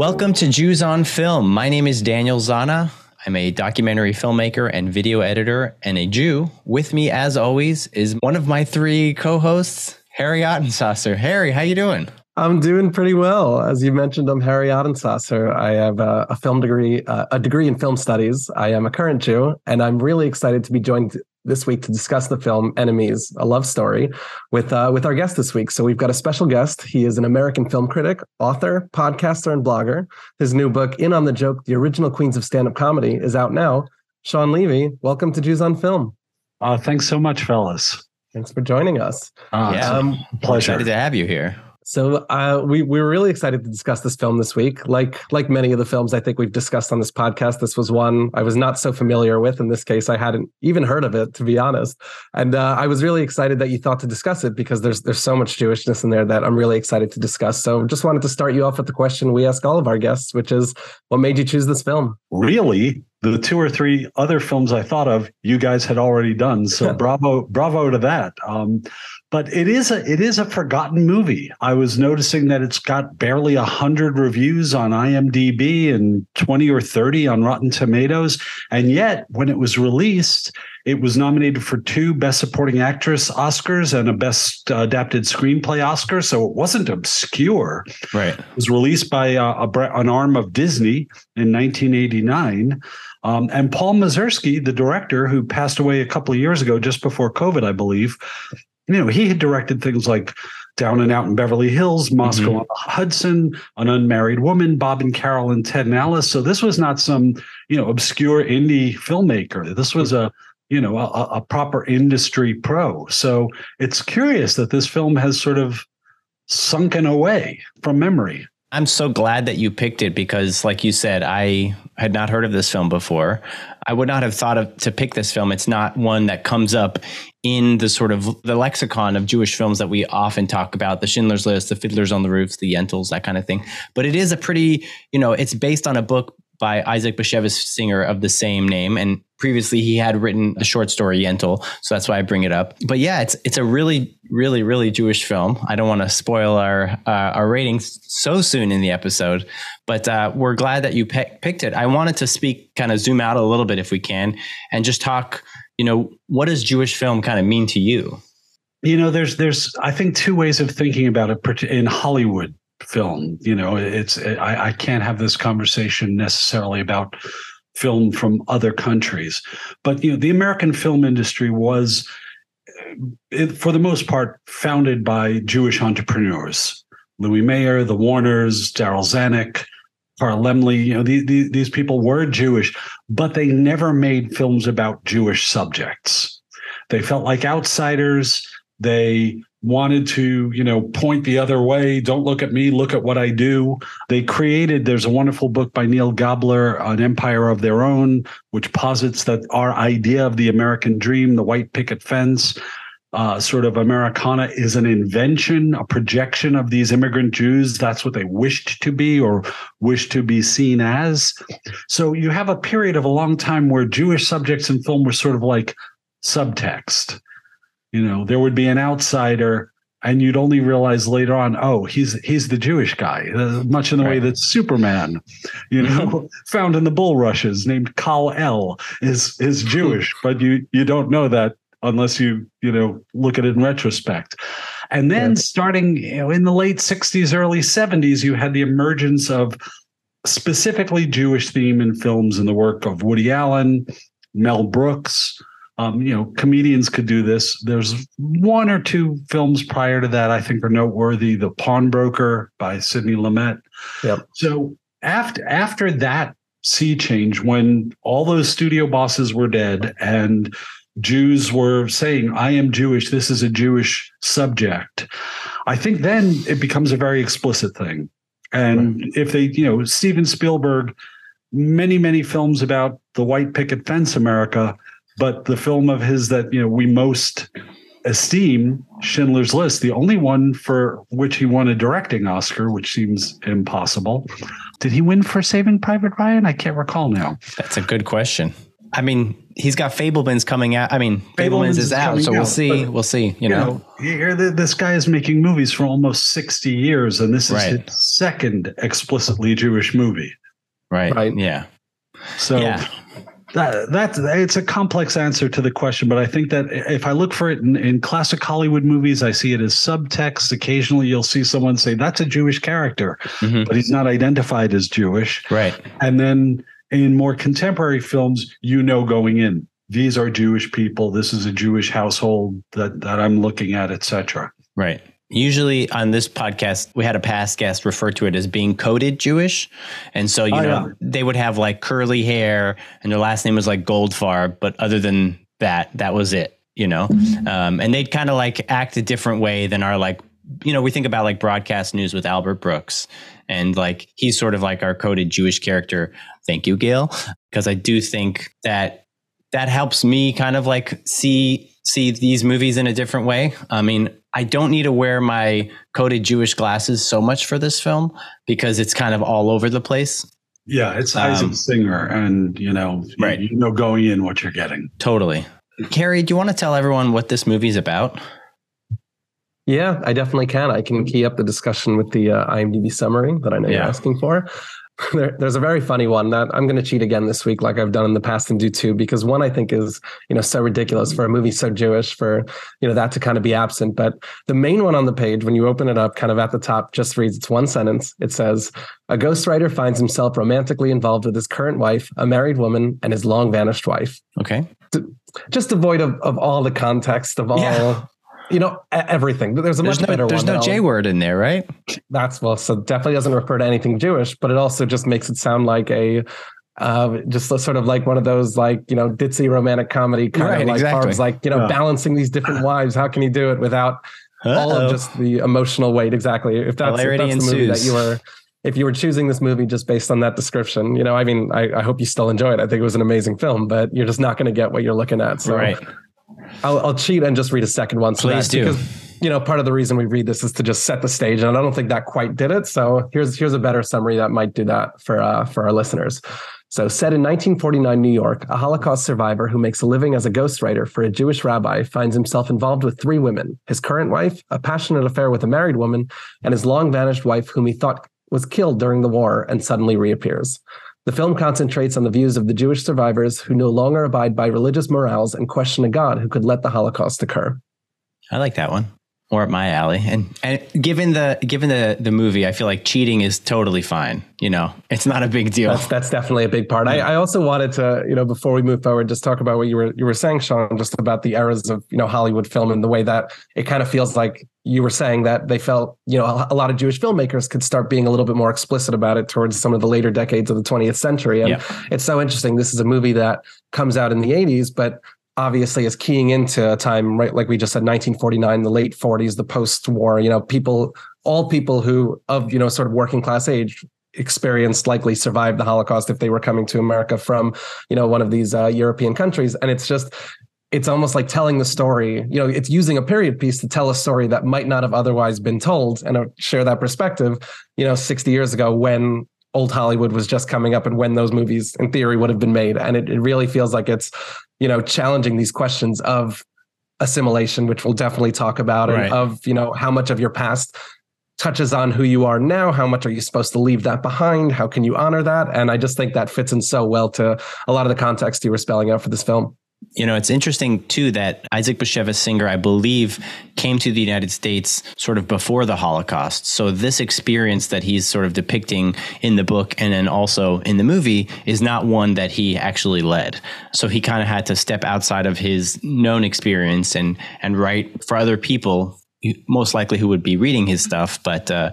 Welcome to Jews on Film. My name is Daniel Zana. I'm a documentary filmmaker and video editor and a Jew. With me, as always, is one of my three co-hosts, Harry Ottensasser. Harry, how you doing? I'm doing pretty well. As you mentioned, I'm Harry Ottensasser. I have a, a film degree, uh, a degree in film studies. I am a current Jew, and I'm really excited to be joined this week to discuss the film Enemies, a love story, with uh, with our guest this week. So we've got a special guest. He is an American film critic, author, podcaster, and blogger. His new book, In on the Joke: The Original Queens of Stand-Up Comedy, is out now. Shawn Levy, welcome to Jews on Film. Uh, thanks so much, fellas. Thanks for joining us. Uh, yeah, um, pleasure. Excited to have you here. So uh, we we were really excited to discuss this film this week. Like like many of the films I think we've discussed on this podcast, this was one I was not so familiar with. In this case, I hadn't even heard of it to be honest, and uh, I was really excited that you thought to discuss it because there's there's so much Jewishness in there that I'm really excited to discuss. So just wanted to start you off with the question we ask all of our guests, which is, what made you choose this film? Really, the two or three other films I thought of, you guys had already done. So bravo, bravo to that. Um, but it is a it is a forgotten movie. I was noticing that it's got barely a hundred reviews on IMDb and twenty or thirty on Rotten Tomatoes, and yet when it was released, it was nominated for two Best Supporting Actress Oscars and a Best Adapted Screenplay Oscar. So it wasn't obscure. Right. It was released by uh, a, an arm of Disney in 1989. Um, and Paul Mazursky, the director who passed away a couple of years ago, just before COVID, I believe, you know, he had directed things like Down and Out in Beverly Hills, Moscow mm-hmm. on the Hudson, An Unmarried Woman, Bob and Carol, and Ted and Alice. So this was not some, you know, obscure indie filmmaker. This was a, you know, a, a proper industry pro. So it's curious that this film has sort of sunken away from memory. I'm so glad that you picked it because, like you said, I had not heard of this film before. I would not have thought of to pick this film. It's not one that comes up in the sort of the lexicon of Jewish films that we often talk about, the Schindler's List, the Fiddlers on the Roofs, the Yentls, that kind of thing. But it is a pretty, you know, it's based on a book by Isaac Bashevis Singer of the same name. And previously he had written the short story Yentl. So that's why I bring it up. But yeah, it's it's a really, really, really Jewish film. I don't want to spoil our uh, our ratings so soon in the episode, but uh, we're glad that you pe- picked it. I wanted to speak, kind of zoom out a little bit if we can, and just talk. You know, what does Jewish film kind of mean to you? You know, there's there's I think two ways of thinking about it in Hollywood film. You know, it's I, I can't have this conversation necessarily about film from other countries, but you know, the American film industry was, eh, it, for the most part, founded by Jewish entrepreneurs. Louis Mayer, the Warners, Darryl Zanuck, Carl Laemmle, you know, the, the, these people were Jewish, but they never made films about Jewish subjects. They felt like outsiders. They wanted to, you know, point the other way. Don't look at me, look at what I do. They created, there's a wonderful book by Neil Gabler, An Empire of Their Own, which posits that our idea of the American dream, the white picket fence, uh, sort of Americana is an invention, a projection of these immigrant Jews. That's what they wished to be or wished to be seen as. So you have a period of a long time where Jewish subjects in film were sort of like subtext you know there would be an outsider and you'd only realize later on oh he's he's the jewish guy uh, much in the right. way that superman you know mm-hmm. found in the bulrushes named kal-el is is jewish but you you don't know that unless you you know look at it in retrospect and then yeah. starting you know in the late 60s early 70s you had the emergence of specifically jewish theme in films in the work of woody allen mel brooks um, you know, comedians could do this. There's one or two films prior to that I think are noteworthy. The Pawnbroker by Sidney Lumet. Yep. So after after that sea change, when all those studio bosses were dead and Jews were saying, I am Jewish, this is a Jewish subject. I think then it becomes a very explicit thing. And right. if they, you know, Steven Spielberg, many, many films about the white picket fence America, but the film of his that you know we most esteem, Schindler's List, the only one for which he won a directing Oscar, which seems impossible. Did he win for Saving Private Ryan? I can't recall now. That's a good question. I mean, he's got Fabelmans coming out. I mean, Fableman's, Fabelmans is is out, so we'll out, see. but, We'll see. You, You know, know, this guy is making movies for almost 60 years, and this is Right. his second explicitly Jewish movie. right? Right. Yeah. So Yeah. That that's it's a complex answer to the question, but I think that if I look for it in, in classic Hollywood movies, I see it as subtext. Occasionally, you'll see someone say that's a Jewish character, Mhm. but he's not identified as Jewish. Right. And then in more contemporary films, you know going in, these are Jewish people. This is a Jewish household that that I'm looking at, etc. Right. Usually on this podcast, we had a past guest refer to it as being coded Jewish. And so, you Oh, know, yeah. they would have like curly hair and their last name was like Goldfarb. But other than that, that was it, you know? Um, and they'd kind of like act a different way than our like, you know, we think about like broadcast news with Albert Brooks. And like he's sort of like our coded Jewish character. Thank you, Gail. Because I do think that that helps me kind of like see see these movies in a different way. I mean, I don't need to wear my coded Jewish glasses so much for this film because it's kind of all over the place. Yeah, it's Um, Singer, and you know, Right. you know going in what you're getting. Totally. Harry, do you want to tell everyone what this movie's about? Yeah, I definitely can. I can key up the discussion with the uh, IMDb summary that I know you're asking for. There, there's a very funny one that I'm going to cheat again this week, like I've done in the past and do too, because one I think is you know so ridiculous for a movie so Jewish for you know that to kind of be absent. But the main one on the page, when you open it up, kind of at the top, just reads it's one sentence. It says, "A ghostwriter finds himself romantically involved with his current wife, a married woman, and his long vanished wife." Okay. Just devoid of of all the context of all. Yeah. You know everything. There's a There's much no, better there's one. no I'll- J word in there, right? that's well, so definitely doesn't refer to anything Jewish, but it also just makes it sound like a uh, just a sort of like one of those like you know ditzy romantic comedy kind Right, of like exactly. parts, like you know Yeah. balancing these different wives. How can you do it without all Uh-oh. of just the emotional weight? Exactly. If that's, if that's the movie that you were. If you were choosing this movie just based on that description, you know, I mean, I, I hope you still enjoy it. I think it was an amazing film, but you're just not going to get what you're looking at. So right. I'll, I'll cheat and just read a second one. for Please that, do. Because, you know, part of the reason we read this is to just set the stage, and I don't think that quite did it. So here's here's a better summary that might do that for uh, for our listeners. So, set in 1949 New York, a Holocaust survivor who makes a living as a ghostwriter for a Jewish rabbi finds himself involved with three women: his current wife, a passionate affair with a married woman, and his long vanished wife, whom he thought was killed during the war and suddenly reappears. The film concentrates on the views of the Jewish survivors who no longer abide by religious morals and question a God who could let the Holocaust occur. I like that one. Or up my alley. And and given the given the the movie, I feel like cheating is totally fine. You know, it's not a big deal. That's that's definitely a big part. I, I also wanted to, you know, before we move forward, just talk about what you were you were saying, Shawn, just about the eras of you know Hollywood film and the way that it kind of feels like you were saying that they felt, you know, a, a lot of Jewish filmmakers could start being a little bit more explicit about it towards some of the later decades of the 20th century. And Yeah. it's so interesting. This is a movie that comes out in the 80s, but obviously is keying into a time right like we just said 1949 the late 40s the post-war you know people all people who of you know sort of working class age experienced likely survived the holocaust if they were coming to america from you know one of these uh, european countries. And it's just it's almost like telling the story you know it's using a period piece to tell a story that might not have otherwise been told and uh, share that perspective you know 60 years ago when old hollywood was just coming up and when those movies in theory would have been made. And it, it really feels like it's you know challenging these questions of assimilation which we'll definitely talk about Right. and of you know how much of your past touches on who you are now. How much are you supposed to leave that behind? How can you honor that? And i just think that fits in so well to a lot of the context you were spelling out for this film You know, it's interesting too that Isaac Bashevis Singer, I believe, came to the United States sort of before the Holocaust. So this experience that he's sort of depicting in the book and then also in the movie is not one that he actually led. So he kind of had to step outside of his known experience and and write for other people, most likely who would be reading his stuff. But uh,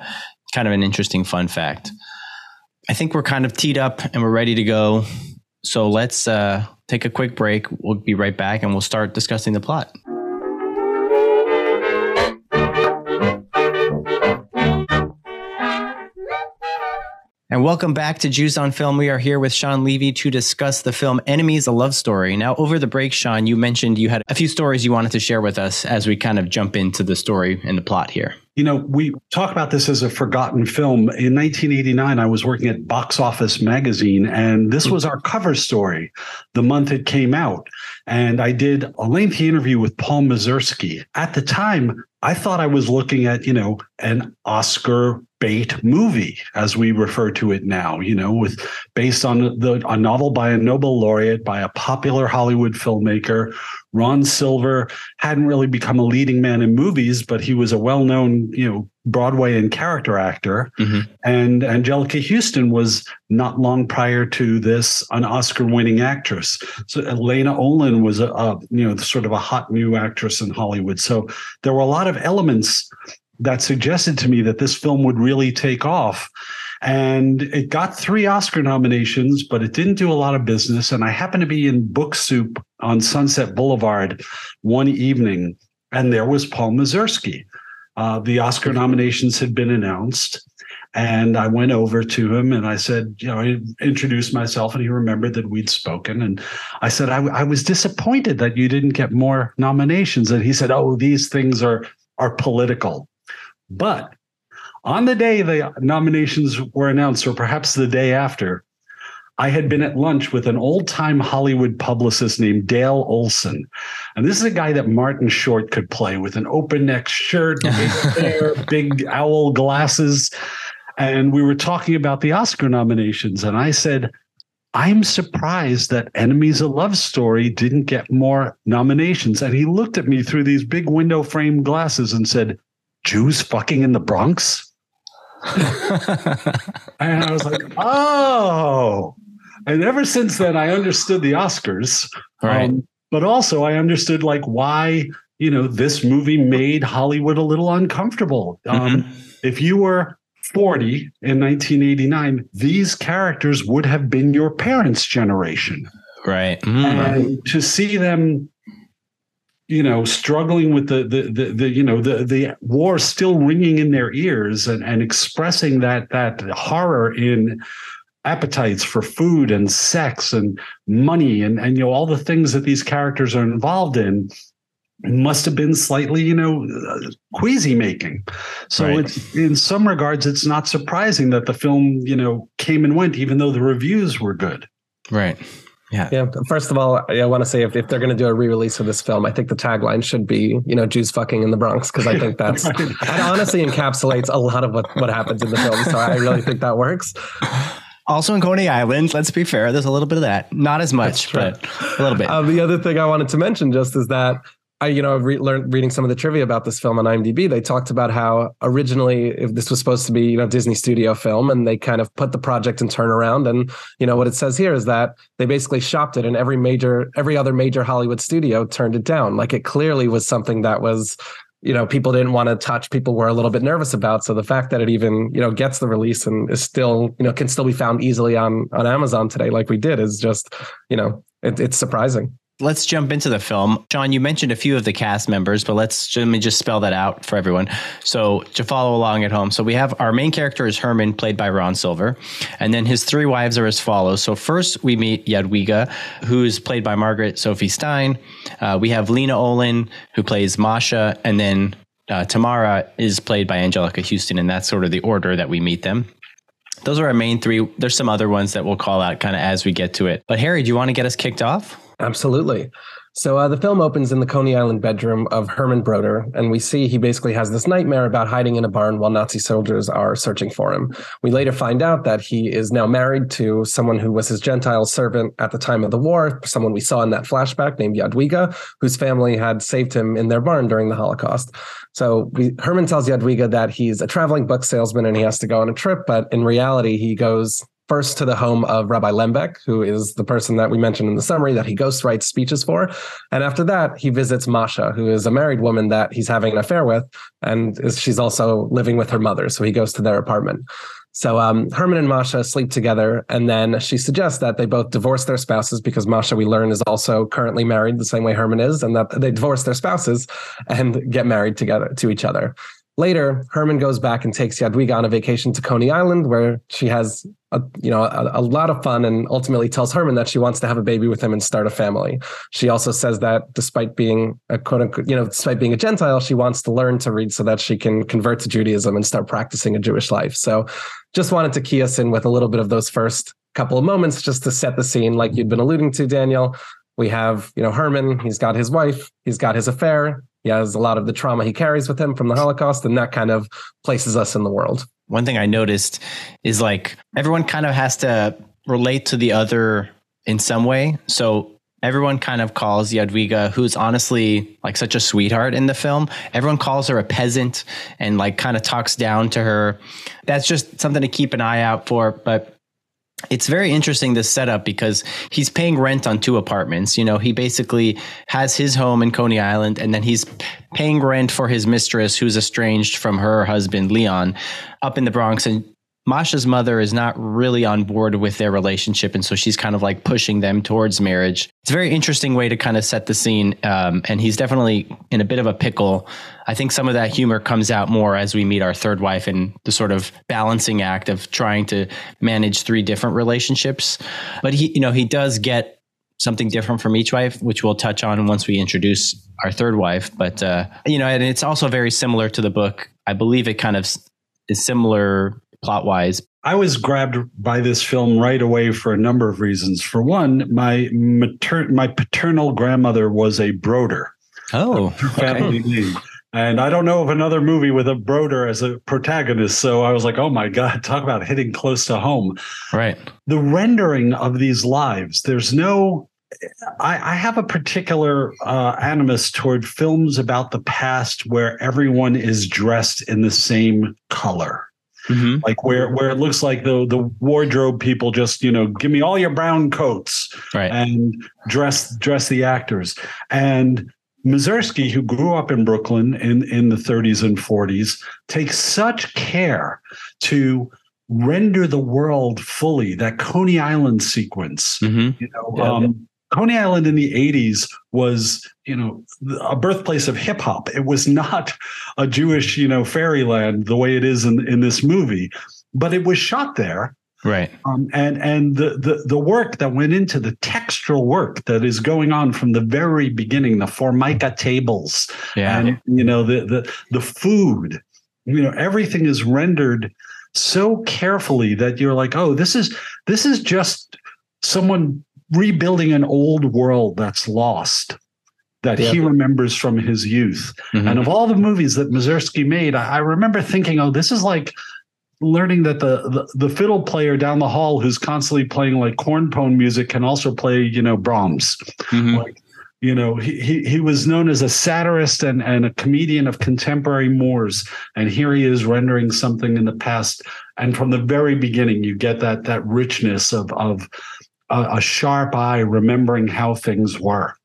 kind of an interesting fun fact. I think we're kind of teed up and we're ready to go. So let's uh, take a quick break. We'll be right back and we'll start discussing the plot. And welcome back to Jews on Film. We are here with Shawn Levy to discuss the film Enemies, a Love Story. Now, over the break, Shawn, you mentioned you had a few stories you wanted to share with us as we kind of jump into the story and the plot here. You know, we talk about this as a forgotten film. In 1989, I was working at Box Office Magazine, and this mm. was our cover story the month it came out. And I did a lengthy interview with Paul Mazursky. At the time, I thought I was looking at, you know, an Oscar bait movie, as we refer to it now, you know, with based on the a novel by a Nobel laureate, by a popular Hollywood filmmaker. Ron Silver hadn't really become a leading man in movies, but he was a well-known, you know, Broadway and character actor. Mm-hmm. And Anjelica Huston was not long prior to this an Oscar-winning actress. So Lena Olin was a, a you know sort of a hot new actress in Hollywood. So there were a lot of elements that suggested to me that this film would really take off. And it got three Oscar nominations, but it didn't do a lot of business. And I happened to be in Book Soup on Sunset Boulevard one evening, and there was Paul Mazursky. Uh, the Oscar nominations had been announced. And I went over to him and I said, you know, I introduced myself and he remembered that we'd spoken. And I said, I, I was disappointed that you didn't get more nominations. And he said, oh, these things are, are political. But on the day the nominations were announced, or perhaps the day after, I had been at lunch with an old time Hollywood publicist named Dale Olson. And this is a guy that Martin Short could play with an open neck shirt, big hair, big owl glasses. And we were talking about the Oscar nominations. And I said, I'm surprised that Enemies a Love Story didn't get more nominations. And he looked at me through these big window frame glasses and said, Jews fucking in the Bronx? and I was like, oh. And ever since then, I understood the Oscars. Right. Um, but also, I understood like why you know this movie made Hollywood a little uncomfortable. Um, mm-hmm. If you were 40 in 1989, these characters would have been your parents' generation. Right. Mm-hmm. And to see them you know struggling with the, the the the, you know the the war still ringing in their ears and and expressing that that horror in appetites for food and sex and money and and you know all the things that these characters are involved in must have been slightly you know queasy making. So right. it's in some regards it's not surprising that the film you know came and went even though the reviews were good. Right yeah. Yeah. First of all, I want to say if, if they're going to do a re-release of this film, I think the tagline should be, you know, Jews fucking in the Bronx, because I think that's that honestly encapsulates a lot of what, what happens in the film. So I really think that works. Also in Coney Island, let's be fair, there's a little bit of that. Not as much, but a little bit. Um, the other thing I wanted to mention just is that I, you know, re- learned reading some of the trivia about this film on IMDb. They talked about how originally, if this was supposed to be, you know, Disney studio film, and they kind of put the project in turnaround. And you know what it says here is that they basically shopped it, and every major, every other major Hollywood studio turned it down. Like it clearly was something that was, you know, people didn't want to touch. People were a little bit nervous about. So the fact that it even, you know, gets the release and is still, you know, can still be found easily on on Amazon today, like we did, is just, you know, it, it's surprising. Let's jump into the film. Shawn, you mentioned a few of the cast members, but let's let me just spell that out for everyone. So to follow along at home. So we have our main character is Herman, played by Ron Silver, and then his three wives are as follows. So first we meet Yadwiga, who's played by Margaret Sophie Stein. Uh, we have Lena Olin, who plays Masha, and then uh, Tamara is played by Anjelica Huston, and that's sort of the order that we meet them. Those are our main three. There's some other ones that we'll call out kind of as we get to it. But Harry, do you want to get us kicked off? Absolutely. So uh, the film opens in the Coney Island bedroom of Herman Broder, and we see he basically has this nightmare about hiding in a barn while Nazi soldiers are searching for him. We later find out that he is now married to someone who was his Gentile servant at the time of the war, someone we saw in that flashback named Yadwiga, whose family had saved him in their barn during the Holocaust. So we, Herman tells Yadwiga that he's a traveling book salesman and he has to go on a trip, but in reality, he goes first to the home of Rabbi Lembeck, who is the person that we mentioned in the summary that he ghostwrites speeches for. And after that, he visits Masha, who is a married woman that he's having an affair with, and is, she's also living with her mother. So he goes to their apartment. So um, Herman and Masha sleep together, and then she suggests that they both divorce their spouses because Masha, we learn, is also currently married the same way Herman is, and that they divorce their spouses and get married together to each other. Later, Herman goes back and takes Jadwiga on a vacation to Coney Island, where she has a, you know a, a, lot of fun and ultimately tells Herman that she wants to have a baby with him and start a family. She also says that despite being a quote unquote you know despite being a Gentile, she wants to learn to read so that she can convert to Judaism and start practicing a Jewish life. So just wanted to key us in with a little bit of those first couple of moments just to set the scene, like you'd been alluding to, Daniel. We have you know Herman. He's got his wife. He's got his affair. He has a lot of the trauma he carries with him from the Holocaust, and that kind of places us in the world one thing I noticed is like everyone kind of has to relate to the other in some way. So everyone kind of calls Jadwiga, who's honestly like such a sweetheart in the film. Everyone calls her a peasant and like kind of talks down to her. That's just something to keep an eye out for. But it's very interesting this setup because he's paying rent on two apartments. You know, he basically has his home in Coney Island and then he's paying rent for his mistress who's estranged from her husband Leon up in the Bronx and Masha's mother is not really on board with their relationship, and so she's kind of like pushing them towards marriage. It's a very interesting way to kind of set the scene, um, and he's definitely in a bit of a pickle. I think some of that humor comes out more as we meet our third wife and the sort of balancing act of trying to manage three different relationships. But he, you know, he does get something different from each wife, which we'll touch on once we introduce our third wife. But uh, you know, and it's also very similar to the book. I believe it kind of is similar plot wise. I was grabbed by this film right away for a number of reasons. For one, my mater- my paternal grandmother was a broder. Oh, family okay. name. And I don't know of another movie with a broder as a protagonist. So I was like, oh my God, talk about hitting close to home. Right. The rendering of these lives, there's no I, I, have a particular uh, animus toward films about the past where everyone is dressed in the same color. Mm-hmm. Like where where it looks like the the wardrobe people just you know give me all your brown coats right. and dress dress the actors and Mazursky, who grew up in Brooklyn in, in the 30s and 40s, takes such care to render the world fully. That Coney Island sequence, mm-hmm. you know, yeah, um, Coney Island in the 80s was, you know, a birthplace of hip hop. It was not a Jewish, you know, fairyland the way it is in, in this movie, but it was shot there. Right. Um, and and the, the the work that went into the textural work that is going on from the very beginning, the formica tables, yeah. and you know the the the food, you know, everything is rendered so carefully that you're like, oh, this is this is just someone rebuilding an old world that's lost that yeah. he remembers from his youth. Mm-hmm. And of all the movies that Mazursky made, I, I, remember thinking, oh, this is like learning that the, the, the fiddle player down the hall who's constantly playing like cornpone music can also play, you know, Brahms. Mm-hmm. Like, you know, he, he he was known as a satirist and, and a comedian of contemporary Moors. And here he is rendering something in the past. And from the very beginning, you get that that richness of of a, a sharp eye remembering how things were.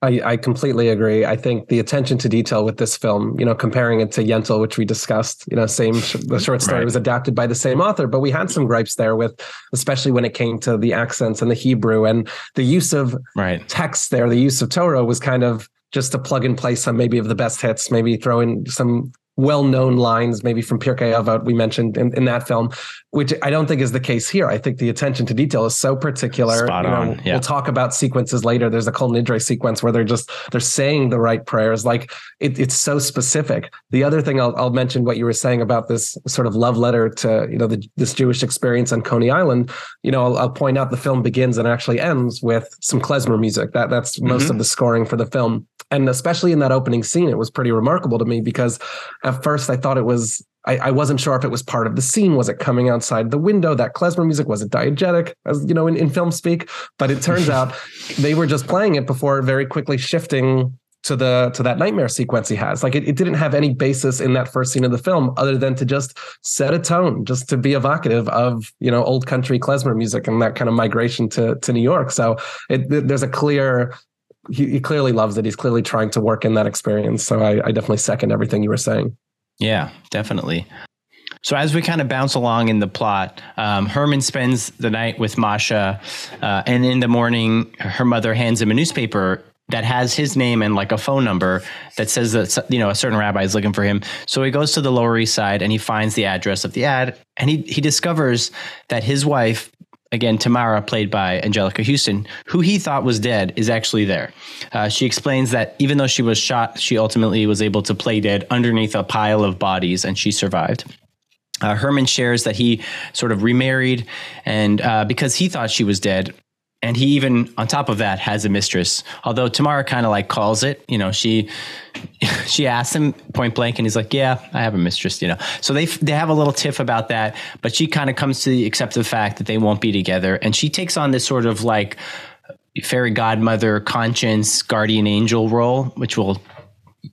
I, I, completely agree. I think the attention to detail with this film, you know, comparing it to Yentl, which we discussed, you know, same the short story right. was adapted by the same author, but we had some gripes there with, especially when it came to the accents and the Hebrew and the use of right. text there. The use of Torah was kind of just to plug and play some maybe of the best hits, maybe throw in some well-known lines, maybe from Pirkei Avot we mentioned in, in that film, which I don't think is the case here. I think the attention to detail is so particular. Spot you know, on. Yeah. We'll talk about sequences later. There's a Kol Nidre sequence where they're just they're saying the right prayers. Like it, it's so specific. The other thing I'll, I'll mention what you were saying about this sort of love letter to you know the, this Jewish experience on Coney Island. You know, I'll, I'll, point out the film begins and actually ends with some klezmer music. That that's most mm-hmm. of the scoring for the film, and especially in that opening scene, it was pretty remarkable to me because at first I thought it was I, I, wasn't sure if it was part of the scene. Was it coming outside the window? That klezmer music was it diegetic, as you know, in, in film speak? But it turns out they were just playing it before very quickly shifting to the to that nightmare sequence he has. Like it, it didn't have any basis in that first scene of the film other than to just set a tone, just to be evocative of you know old country klezmer music and that kind of migration to to New York. So it, there's a clear he, he, clearly loves it. He's clearly trying to work in that experience. So I, I definitely second everything you were saying. Yeah, definitely. So as we kind of bounce along in the plot, um, Herman spends the night with Masha, uh, and in the morning, her mother hands him a newspaper that has his name and like a phone number that says that you know a certain rabbi is looking for him. So he goes to the Lower East Side and he finds the address of the ad, and he he discovers that his wife. Again, Tamara, played by Anjelica Huston, who he thought was dead, is actually there. Uh, she explains that even though she was shot, she ultimately was able to play dead underneath a pile of bodies and she survived. Uh, Herman shares that he sort of remarried, and uh, because he thought she was dead, and he even on top of that has a mistress. Although tamara kind of like calls it you know she she asks him point blank and he's like yeah i have a mistress you know. So they they have a little tiff about that but she kind of comes to accept the fact that they won't be together. And she takes on this sort of like fairy godmother conscience guardian angel role which we'll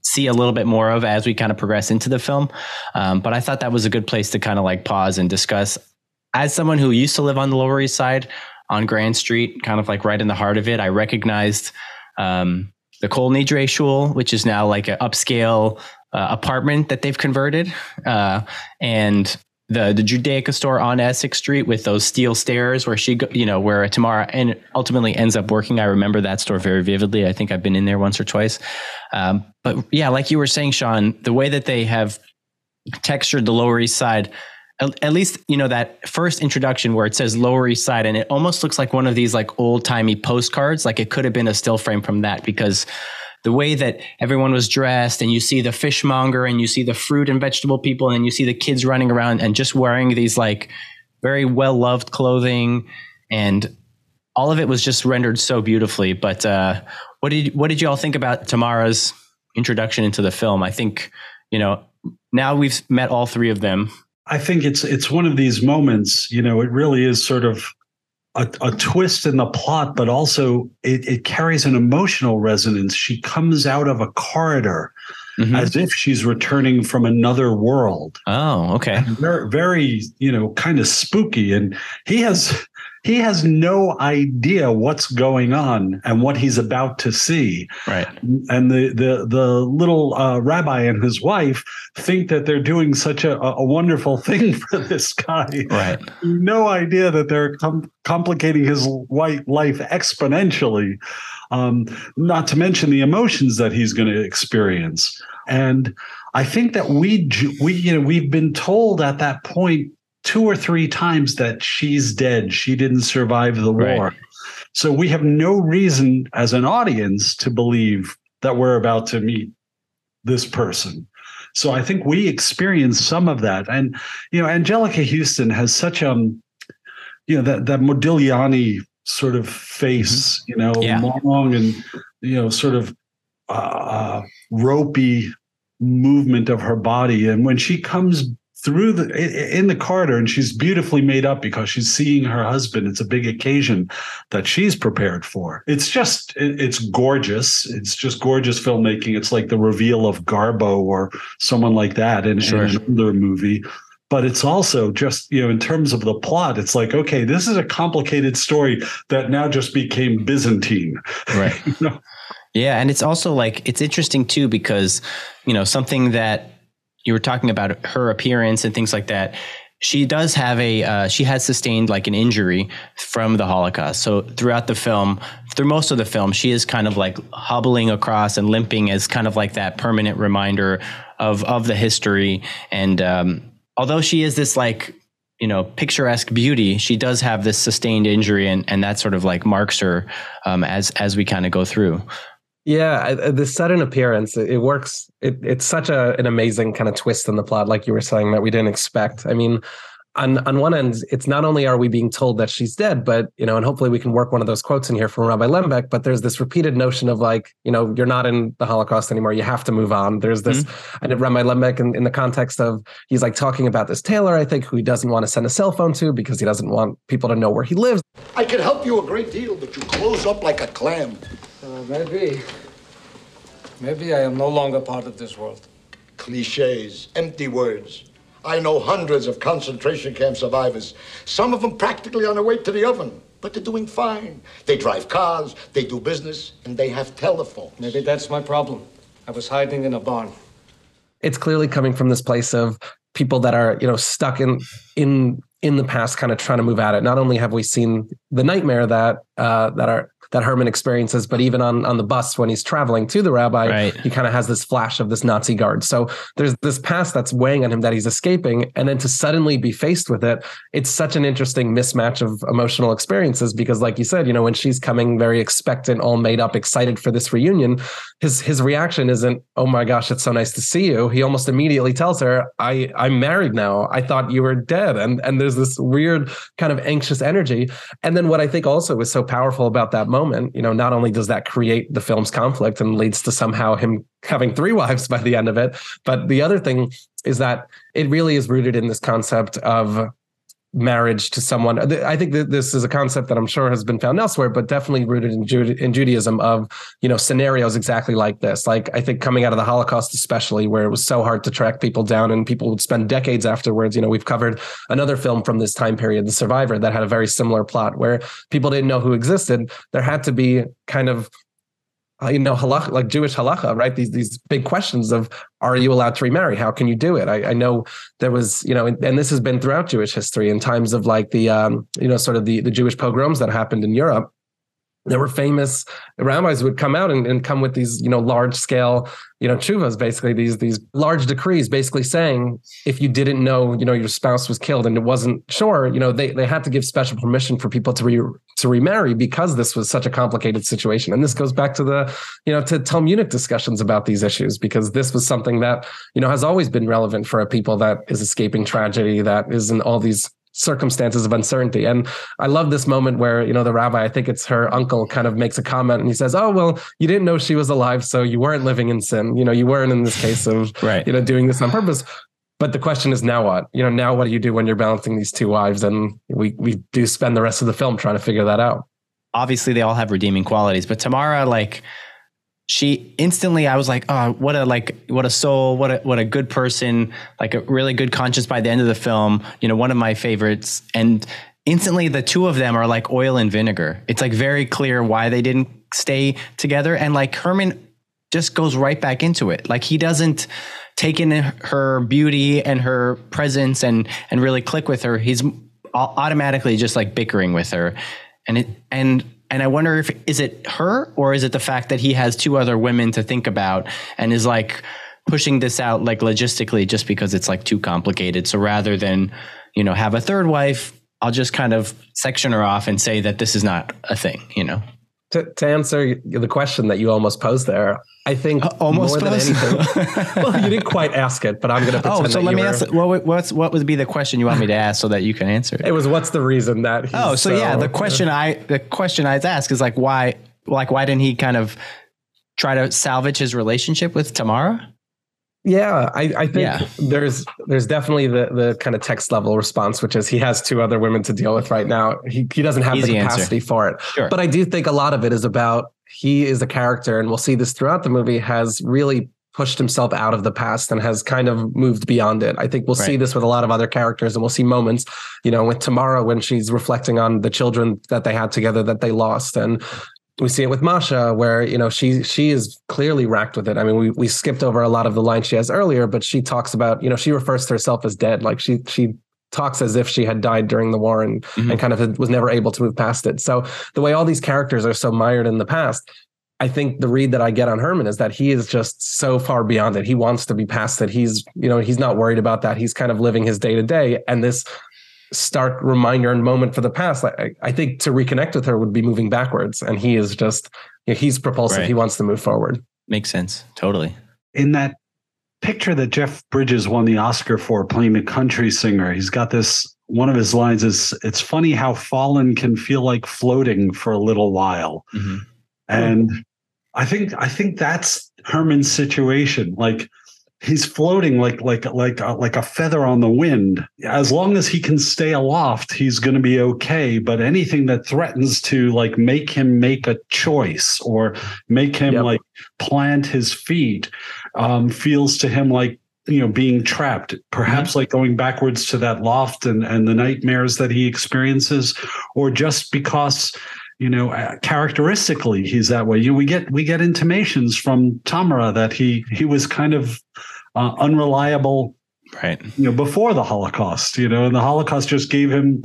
see a little bit more of as we kind of progress into the film. Um, but i thought that was a good place to kind of like pause and discuss. As someone who used to live on the lower east side on Grand Street, kind of like right in the heart of it. I recognized um, the Kol Nidre Shul, which is now like an upscale uh, apartment that they've converted, uh, and the the Judaica store on Essex Street with those steel stairs where she, go, you know, where Tamara and ultimately ends up working. I remember that store very vividly. I think I've been in there once or twice. Um, but yeah, like you were saying, Shawn, the way that they have textured the Lower East Side at least you know that first introduction where it says lower east side and it almost looks like one of these like old timey postcards like it could have been a still frame from that because the way that everyone was dressed and you see the fishmonger and you see the fruit and vegetable people and you see the kids running around and just wearing these like very well loved clothing and all of it was just rendered so beautifully. But uh, what did what did you all think about tamara's introduction into the film? I think you know now we've met all three of them I think it's it's one of these moments, you know, it really is sort of a, a twist in the plot, but also it, it, carries an emotional resonance. She comes out of a corridor mm-hmm. as if she's returning from another world. Oh, okay. Very, very, you know, kind of spooky. And he has he has no idea what's going on and what he's about to see. Right. And the the the little uh, rabbi and his wife think that they're doing such a, a wonderful thing for this guy. Right. No idea that they're com- complicating his white life exponentially. Um, not to mention the emotions that he's going to experience. And I think that we we you know we've been told at that point two or three times that she's dead. She didn't survive the right. war. So we have no reason as an audience to believe that we're about to meet this person. So I think we experience some of that. And, you know, Anjelica Huston has such um, you know, that that Modigliani sort of face, mm-hmm. you know, yeah. long and you know, sort of uh, uh ropey movement of her body. And when she comes through the in the corridor and she's beautifully made up because she's seeing her husband. It's a big occasion that she's prepared for. It's just it's gorgeous. It's just gorgeous filmmaking. It's like the reveal of garbo or someone like that in, sure. in another movie. But it's also just you know in terms of the plot it's like okay this is a complicated story that now just became byzantine. Right. You know? yeah and it's also like it's interesting too because you know something that you were talking about her appearance and things like that. She does have a uh, she has sustained like an injury from the holocaust. So throughout the film through most of the film she is kind of like hobbling across and limping as kind of like that permanent reminder of of the history. And um, although she is this like you know picturesque beauty she does have this sustained injury and and that sort of like marks her um, as as we kind of go through yeah, the sudden appearance it, works. It, it's such a, an amazing kind of twist in the plot, like you were saying, that we didn't expect. I mean, on on one end, it's not only are we being told that she's dead, but you know, and hopefully we can work one of those quotes in here from Rabbi Lembeck. But there's this repeated notion of like, you know, you're not in the Holocaust anymore. You have to move on. There's this, mm-hmm. and Rabbi Lembeck, in, in the context of he's like talking about this tailor, I think, who he doesn't want to send a cell phone to because he doesn't want people to know where he lives. I can help you a great deal, but you close up like a clam. Uh, maybe. Maybe I am no longer part of this world. Cliches, empty words. I know hundreds of concentration camp survivors, some of them practically on their way to the oven, but they're doing fine. They drive cars, they do business, and they have telephones. Maybe that's my problem. I was hiding in a barn. It's clearly coming from this place of people that are, you know, stuck in in in the past kind of trying to move at it. Not only have we seen the nightmare that uh, that our that Herman experiences. But even on on the bus when he's traveling to the rabbi, Right. he kind of has this flash of this Nazi guard. So there's this past that's weighing on him that he's escaping, and then to suddenly be faced with it, it's such an interesting mismatch of emotional experiences because, like you said, you know, when she's coming very expectant, all made up, excited for this reunion, his his reaction isn't, "Oh my gosh, it's so nice to see you." He almost immediately tells her, "I I'm married now. I thought you were dead," and and there's this weird kind of anxious energy. And then what I think also was so powerful about that moment, you know, not only does that create the film's conflict and leads to somehow him having three wives by the end of it, but the other thing is that it really is rooted in this concept of marriage to someone. I think that this is a concept that I'm sure has been found elsewhere, but definitely rooted in, in Judaism of, you know, scenarios exactly like this. Like I think coming out of the Holocaust, especially where it was so hard to track people down and people would spend decades afterwards. You know, we've covered another film from this time period, The Survivor, that had a very similar plot where people didn't know who existed. There had to be kind of you know, halacha, like Jewish halacha, right? These these big questions of are you allowed to remarry? How can you do it? I, I know there was, you know, and, and, this has been throughout Jewish history in times of like the, um, you know, sort of the the Jewish pogroms that happened in Europe. There were famous rabbis would come out and, and come with these, you know, large scale, you know, chuvas, basically these these large decrees, basically saying if you didn't know, you know, your spouse was killed and it wasn't sure, you know, they they had to give special permission for people to re to remarry because this was such a complicated situation. And this goes back to the, you know, to Talmudic discussions about these issues because this was something that, you know, has always been relevant for a people that is escaping tragedy, that is in all these circumstances of uncertainty. And I love this moment where, you know, the rabbi, I think it's her uncle, kind of makes a comment and he says, Oh, well, you didn't know she was alive, so you weren't living in sin. You know, you weren't in this case of right. you know, doing this on purpose. But the question is now what? You know, now what do you do when you're balancing these two wives? And we we do spend the rest of the film trying to figure that out. Obviously, they all have redeeming qualities, but Tamara, like, she instantly, I was like, oh, what a like, what a soul, what a what a good person, like a really good conscience by the end of the film. You know, one of my favorites, and instantly the two of them are like oil and vinegar. It's like very clear why they didn't stay together, and like Herman just goes right back into it. Like he doesn't take in her beauty and her presence and and really click with her. He's automatically just like bickering with her, and it and and I wonder if is it her or is it the fact that he has two other women to think about and is like pushing this out like logistically just because it's like too complicated. So rather than you know have a third wife, I'll just kind of section her off and say that this is not a thing. You know. To, to answer the question that you almost posed there, I think uh, almost more posed? than anything. well, you didn't quite ask it, but I'm going to pretend. You Oh, so let me were, ask. What what's what would be the question you want me to ask so that you can answer it? It was what's the reason that? oh, so, so, yeah, the question I the question I'd ask is like why like why didn't he kind of try to salvage his relationship with Tamara? Yeah, I, I think yeah. there's there's definitely the the kind of text level response, which is he has two other women to deal with right now. He he doesn't have Easy the capacity answer. for it. Sure. But I do think a lot of it is about he is a character, and we'll see this throughout the movie, has really pushed himself out of the past and has kind of moved beyond it. I think we'll right. see this with a lot of other characters and we'll see moments, you know, with Tamara when she's reflecting on the children that they had together that they lost and we see it with Masha, where you know she she is clearly racked with it. I mean, we we skipped over a lot of the lines she has earlier, but she talks about you know she refers to herself as dead, like she she talks as if she had died during the war and mm-hmm. and kind of was never able to move past it. So the way all these characters are so mired in the past, I think the read that I get on Herman is that he is just so far beyond it. He wants to be past it. He's you know he's not worried about that. He's kind of living his day to day, and this stark reminder and moment for the past. I, I, think to reconnect with her would be moving backwards, and he is just you know, he's propulsive. Right. He wants to move forward. Makes sense. Totally. In that picture that Jeff Bridges won the Oscar for playing the country singer, he's got this. One of his lines is, "It's funny how fallen can feel like floating for a little while," mm-hmm. and I think I think that's Herman's situation. Like he's floating like like like uh, like a feather on the wind as long as he can stay aloft he's going to be okay but anything that threatens to like make him make a choice or make him yep. like plant his feet um, feels to him like you know being trapped perhaps mm-hmm. like going backwards to that loft and and the nightmares that he experiences or just because you know uh, characteristically he's that way you know, we get we get intimations from tamara that he he was kind of uh, unreliable right you know before the holocaust you know and the holocaust just gave him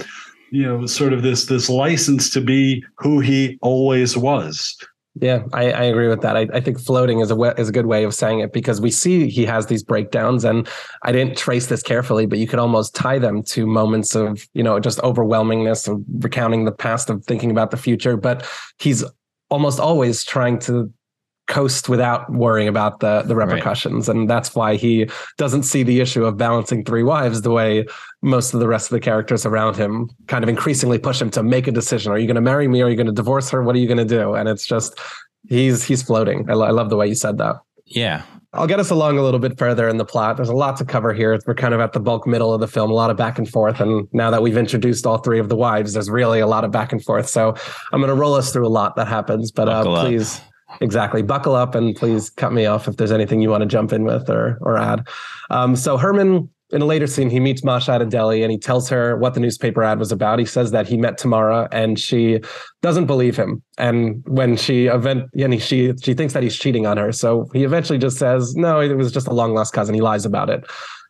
you know, sort of this this license to be who he always was. Yeah, I, I, agree with that. I, I, think floating is a is a good way of saying it because we see he has these breakdowns, and I didn't trace this carefully, but you could almost tie them to moments of you know just overwhelmingness of recounting the past, of thinking about the future. But he's almost always trying to coast without worrying about the the repercussions right. and that's why he doesn't see the issue of balancing three wives the way most of the rest of the characters around him kind of increasingly push him to make a decision are you going to marry me or are you going to divorce her what are you going to do and it's just he's he's floating I, lo- I love the way you said that yeah I'll get us along a little bit further in the plot. There's a lot to cover here. We're kind of at the bulk middle of the film, a lot of back and forth. And now that we've introduced all three of the wives, there's really a lot of back and forth. So I'm going to roll us through a lot that happens. But uh, please, Exactly. Buckle up and please cut me off if there's anything you want to jump in with or or add. Um, so Herman, in a later scene, he meets Masha at a deli and he tells her what the newspaper ad was about. He says that he met Tamara and she doesn't believe him. And when she event, and she she thinks that he's cheating on her. So he eventually just says, no, it was just a long lost cousin. He lies about it.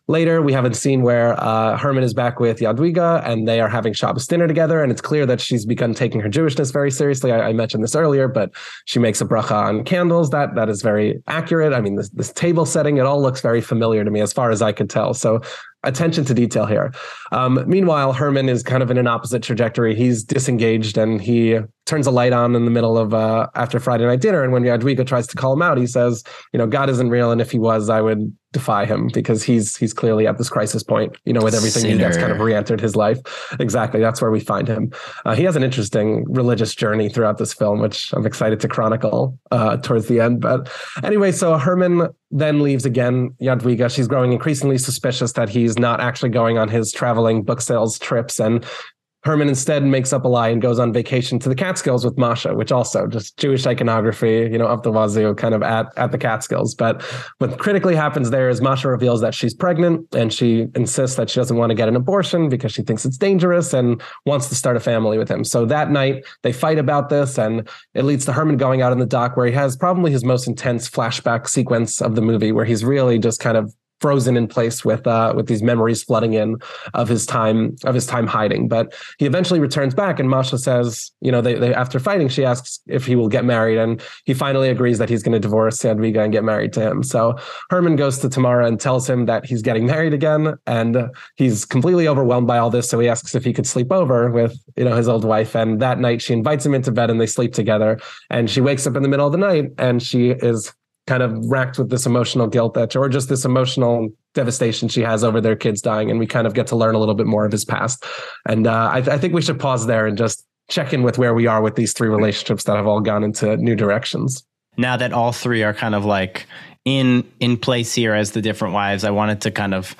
Later, we haven't seen where uh, Herman is back with Yadwiga and they are having Shabbos dinner together. And it's clear that she's begun taking her Jewishness very seriously. I, I mentioned this earlier, but she makes a bracha on candles. That That is very accurate. I mean, this, this table setting, it all looks very familiar to me as far as I could tell. So attention to detail here. Um, meanwhile, Herman is kind of in an opposite trajectory. He's disengaged and he turns a light on in the middle of uh, after Friday night dinner. And when Yadwiga tries to call him out, he says, "You know, God isn't real, and if he was, I would defy him because he's he's clearly at this crisis point. You know, with everything Sinner. that's kind of re-entered his life. Exactly, that's where we find him. Uh, he has an interesting religious journey throughout this film, which I'm excited to chronicle uh, towards the end. But anyway, so Herman then leaves again. Jadwiga, she's growing increasingly suspicious that he's not actually going on his traveling book sales trips and Herman instead makes up a lie and goes on vacation to the Catskills with Masha, which also just Jewish iconography, you know, up the wazoo kind of at, at the Catskills. But what critically happens there is Masha reveals that she's pregnant and she insists that she doesn't want to get an abortion because she thinks it's dangerous and wants to start a family with him. So that night they fight about this and it leads to Herman going out on the dock where he has probably his most intense flashback sequence of the movie where he's really just kind of frozen in place with uh, with these memories flooding in of his time of his time hiding. But he eventually returns back, and Masha says, you know, they, they after fighting, she asks if he will get married, and he finally agrees that he's going to divorce Jadwiga and get married to him. So Herman goes to Tamara and tells him that he's getting married again, and he's completely overwhelmed by all this. So he asks if he could sleep over with you know his old wife, and that night she invites him into bed, and they sleep together. And she wakes up in the middle of the night, and she is kind of racked with this emotional guilt that, or just this emotional devastation she has over their kids dying. And we kind of get to learn a little bit more of his past. And uh, I, I think we should pause there and just check in with where we are with these three relationships that have all gone into new directions. Now that all three are kind of like in in place here as the different wives, I wanted to kind of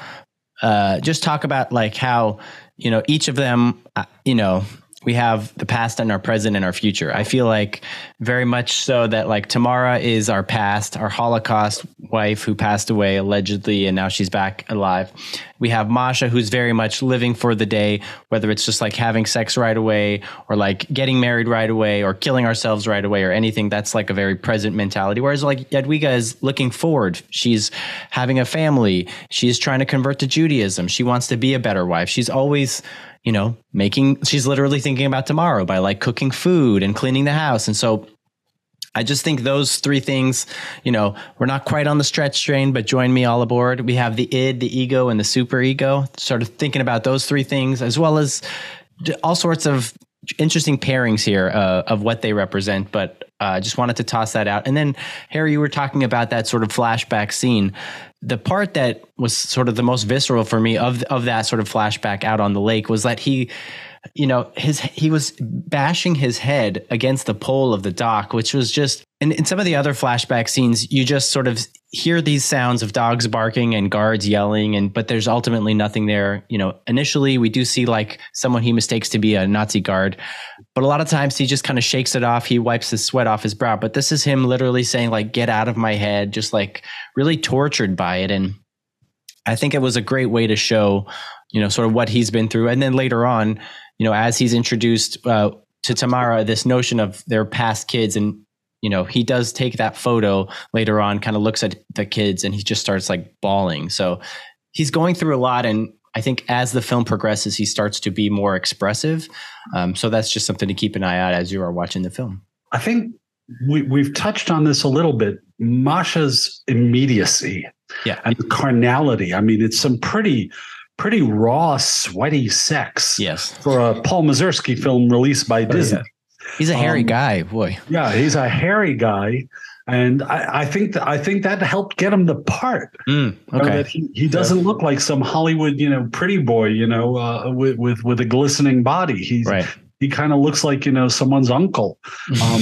uh, just talk about like how you know each of them, uh, you know, we have the past and our present and our future. I feel like very much so that like Tamara is our past, our Holocaust wife who passed away allegedly and now she's back alive. We have Masha who's very much living for the day, whether it's just like having sex right away or like getting married right away or killing ourselves right away or anything. That's like a very present mentality. Whereas like Jadwiga is looking forward. She's having a family. She's trying to convert to Judaism. She wants to be a better wife. She's always you know, making, she's literally thinking about tomorrow by like cooking food and cleaning the house. And so I just think those three things, you know, we're not quite on the stretch train, but join me all aboard. We have the id, the ego, and the super ego. Sort of thinking about those three things, as well as all sorts of interesting pairings here uh, of what they represent. But I uh, just wanted to toss that out. And then, Harry, you were talking about that sort of flashback scene the part that was sort of the most visceral for me of of that sort of flashback out on the lake was that he you know his he was bashing his head against the pole of the dock which was just and in some of the other flashback scenes you just sort of hear these sounds of dogs barking and guards yelling and but there's ultimately nothing there. You know initially we do see like someone he mistakes to be a nazi guard but a lot of times he just kind of shakes it off. He wipes his sweat off his brow. But this is him literally saying like get out of my head just like really tortured by it. And i think it was a great way to show you know sort of what he's been through. And then later on you know as he's introduced uh, to tamara this notion of their past kids and you know, he does take that photo later on, kind of looks at the kids and he just starts like bawling. So he's going through a lot. And I think as the film progresses, he starts to be more expressive. Um, so that's just something to keep an eye out as you are watching the film. I think we, we've touched on this a little bit. Masha's immediacy yeah. and the carnality. I mean, it's some pretty pretty raw, sweaty sex. Yes. For a Paul Mazursky film released by Disney. Oh, yeah. He's a hairy um, guy, boy. Yeah, he's a hairy guy. And I, I think that I think that helped get him the part. Mm, okay. that he, he doesn't yeah. look like some Hollywood, you know, pretty boy, you know, uh, with with with a glistening body. He's right he kind of looks like you know someone's uncle um,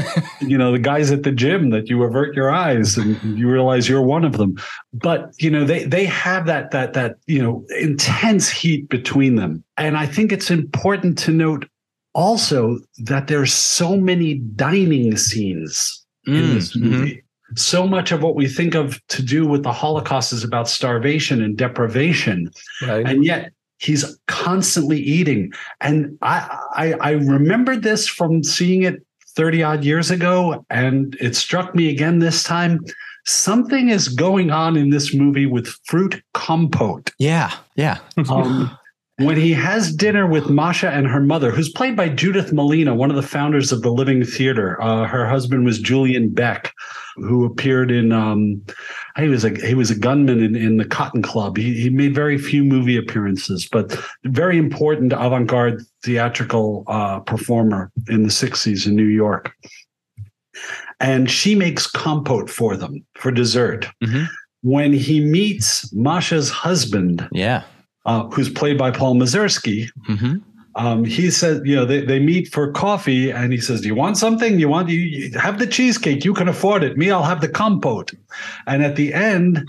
you know the guys at the gym that you avert your eyes and you realize you're one of them but you know they they have that that that you know intense heat between them and i think it's important to note also that there's so many dining scenes mm, in this mm-hmm. movie mm-hmm. so much of what we think of to do with the holocaust is about starvation and deprivation right. and yet he's constantly eating and I, I i remembered this from seeing it 30 odd years ago and it struck me again this time something is going on in this movie with fruit compote yeah yeah um, when he has dinner with Masha and her mother, who's played by Judith Malina, one of the founders of the Living Theater. Uh, her husband was Julian Beck, who appeared in. Um, he was a he was a gunman in, in the Cotton Club. He, he made very few movie appearances, but very important avant-garde theatrical uh, performer in the '60s in New York. And she makes compote for them for dessert. Mm-hmm. When he meets Masha's husband, yeah uh, who's played by Paul Mazursky. Mm-hmm. Um, he said, you know, they, they meet for coffee and he says, do you want something? You want, you, you have the cheesecake. You can afford it. Me, I'll have the compote. And at the end,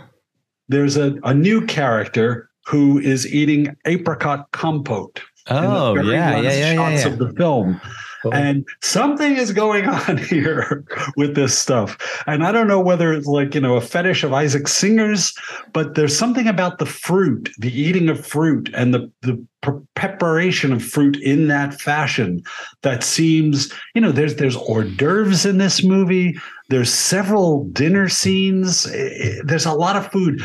there's a, a new character who is eating apricot compote. Oh, yeah, yeah, yeah, shots yeah, of the film. And something is going on here with this stuff. And I don't know whether it's like, you know, a fetish of Isaac Singer's, but there's something about the fruit, the eating of fruit and the, the preparation of fruit in that fashion that seems, you know, there's there's hors d'oeuvres in this movie. There's several dinner scenes. There's a lot of food.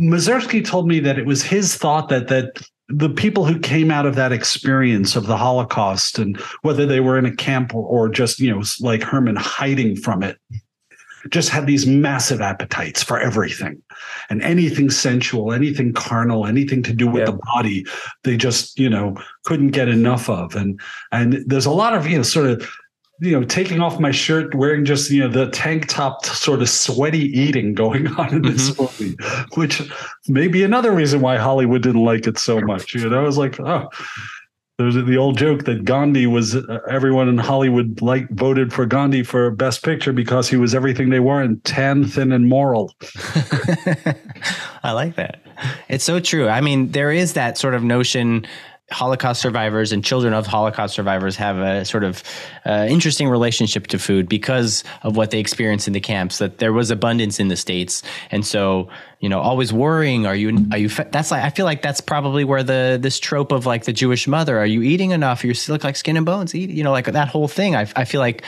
Mazursky told me that it was his thought that that the people who came out of that experience of the Holocaust and whether they were in a camp or, just, you know, like Herman hiding from it, just had these massive appetites for everything and anything sensual, anything carnal, anything to do with yeah. the body, they just, you know, couldn't get enough of. And and there's a lot of, you know, sort of you know, taking off my shirt, wearing just, you know, the tank top sort of sweaty eating going on in this mm-hmm. movie, which may be another reason why Hollywood didn't like it so much. You know, I was like, oh, there's the old joke that Gandhi was uh, everyone in Hollywood like voted for Gandhi for best picture because he was everything they weren't tan, thin, and moral. I like that. It's so true. I mean, there is that sort of notion Holocaust survivors and children of Holocaust survivors have a sort of uh, interesting relationship to food because of what they experienced in the camps. That there was abundance in the states, and so you know, always worrying. Are you? Are you? That's like I feel like that's probably where the this trope of like the Jewish mother. Are you eating enough? You look like skin and bones. Eat, you know, like that whole thing. I, I feel like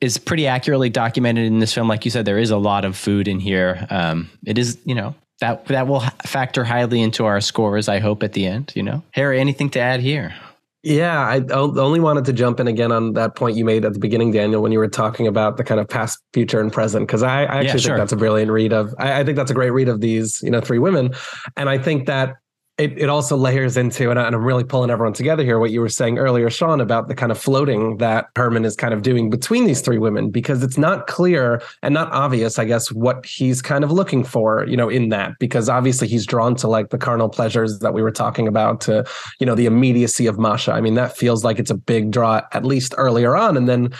is pretty accurately documented in this film. Like you said, there is a lot of food in here. Um, it is, you know, that that will factor highly into our scores. I hope at the end. You know, Harry, anything to add here? Yeah, I only wanted to jump in again on that point you made at the beginning, Daniel, when you were talking about the kind of past, future, and present. Because I, I, actually yeah, sure. think that's a brilliant read of. I, I think that's a great read of these, you know, three women, and I think that it, it also layers into, and, I, am really pulling everyone together here, what you were saying earlier, Sean, about the kind of floating that Herman is kind of doing between these three women, because it's not clear and not obvious, I guess, what he's kind of looking for, you know, in that, because obviously he's drawn to like the carnal pleasures that we were talking about, to, you know, the immediacy of Masha. I mean, that feels like it's a big draw, at least earlier on. And then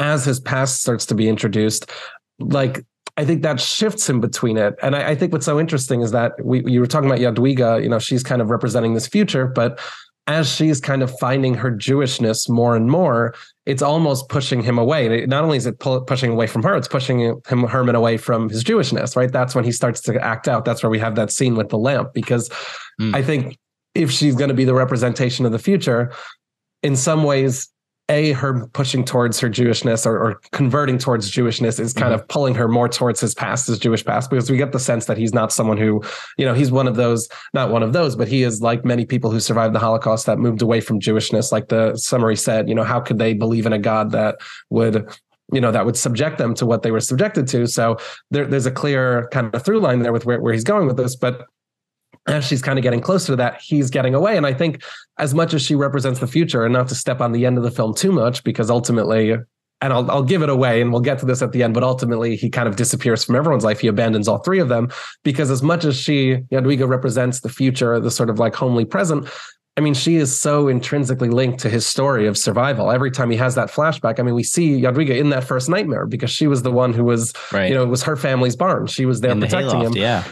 as his past starts to be introduced, like I think that shifts him between it. And I, I, think what's so interesting is that we you were talking about Jadwiga, you know, she's kind of representing this future, but as she's kind of finding her Jewishness more and more, it's almost pushing him away. Not only is it pull, pushing away from her, it's pushing him Herman away from his Jewishness, right? That's when he starts to act out. That's where we have that scene with the lamp, because mm. I think if she's going to be the representation of the future, in some ways, a her pushing towards her Jewishness or, or converting towards Jewishness is kind mm-hmm. of pulling her more towards his past, his Jewish past, because we get the sense that he's not someone who, you know, he's one of those, not one of those, but he is like many people who survived the Holocaust that moved away from Jewishness. Like the summary said, you know, how could they believe in a God that would you know that would subject them to what they were subjected to so there, there's a clear kind of through line there with where, where he's going with this but as she's kind of getting closer to that, he's getting away. And I think as much as she represents the future, and not to step on the end of the film too much, because ultimately, and I'll, I'll give it away and we'll get to this at the end, but ultimately he kind of disappears from everyone's life. He abandons all three of them because as much as she, Jadwiga represents the future, the sort of like homely present, I mean, she is so intrinsically linked to his story of survival. Every time he has that flashback, I mean, we see Jadwiga in that first nightmare because she was the one who was, right. you know, it was her family's barn. She was there in protecting the him. Yeah.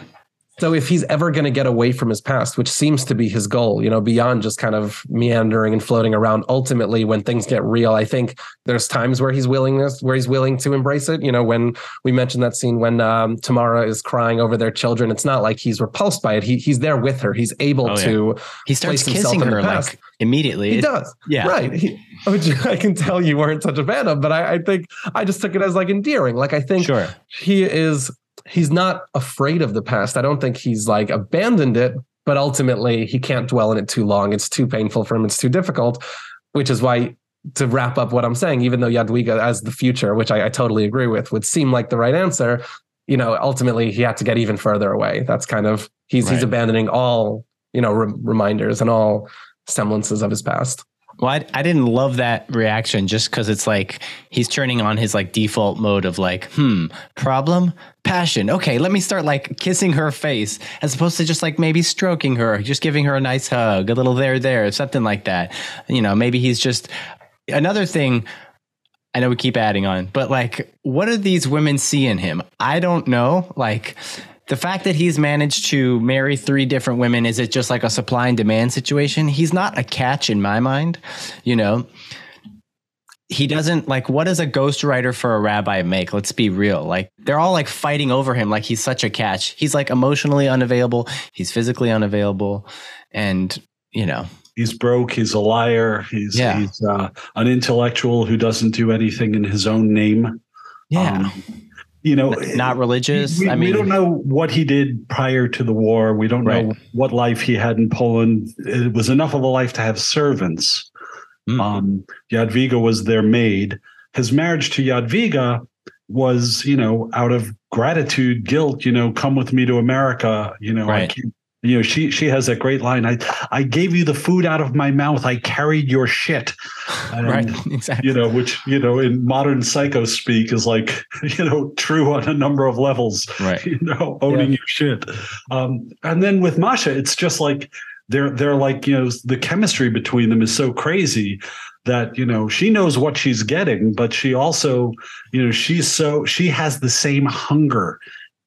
So if he's ever going to get away from his past, which seems to be his goal, you know, beyond just kind of meandering and floating around, ultimately when things get real, I think there's times where he's willingness where he's willing to embrace it. You know, when we mentioned that scene when um, Tamara is crying over their children, it's not like he's repulsed by it. He he's there with her. He's able oh, yeah. to. He starts kissing her like immediately. He does. Yeah. Right. He, which I can tell you weren't such a fan of, but I, I think I just took it as like endearing. Like I think sure. he is he's not afraid of the past. I don't think he's like abandoned it, but ultimately he can't dwell in it too long. It's too painful for him. It's too difficult, which is why to wrap up what I'm saying, even though Yadwiga as the future, which I, I totally agree with, would seem like the right answer, you know, ultimately he had to get even further away. That's kind of he's right. he's abandoning all you know re- reminders and all semblances of his past. Well, I, I didn't love that reaction just because it's like he's turning on his like default mode of like, hmm, problem, passion. Okay, let me start like kissing her face as opposed to just like maybe stroking her, just giving her a nice hug, a little there, there, something like that. You know, maybe he's just another thing. I know we keep adding on, but like, what do these women see in him? I don't know. Like, the fact that he's managed to marry three different women is it just like a supply and demand situation? He's not a catch in my mind you know? He doesn't like what does a ghostwriter for a rabbi make? Let's be real. Like they're all like fighting over him like he's such a catch. He's like emotionally unavailable. He's physically unavailable. And you know. He's broke. He's a liar. He's yeah. he's uh, an intellectual who doesn't do anything in his own name. Yeah. Um, you know not religious we, i mean we don't know what he did prior to the war we don't right. know what life he had in poland it was enough of a life to have servants mm. um jadwiga was their maid his marriage to jadwiga was you know out of gratitude guilt you know come with me to america you know right. i can't you know she she has that great line i i gave you the food out of my mouth. I carried your shit. And, right exactly. you know which you know in modern psycho speak is like you know true on a number of levels right. you know owning yeah. your shit. Um and then with masha it's just like they're they're like you know the chemistry between them is so crazy that you know she knows what she's getting but she also you know she's so she has the same hunger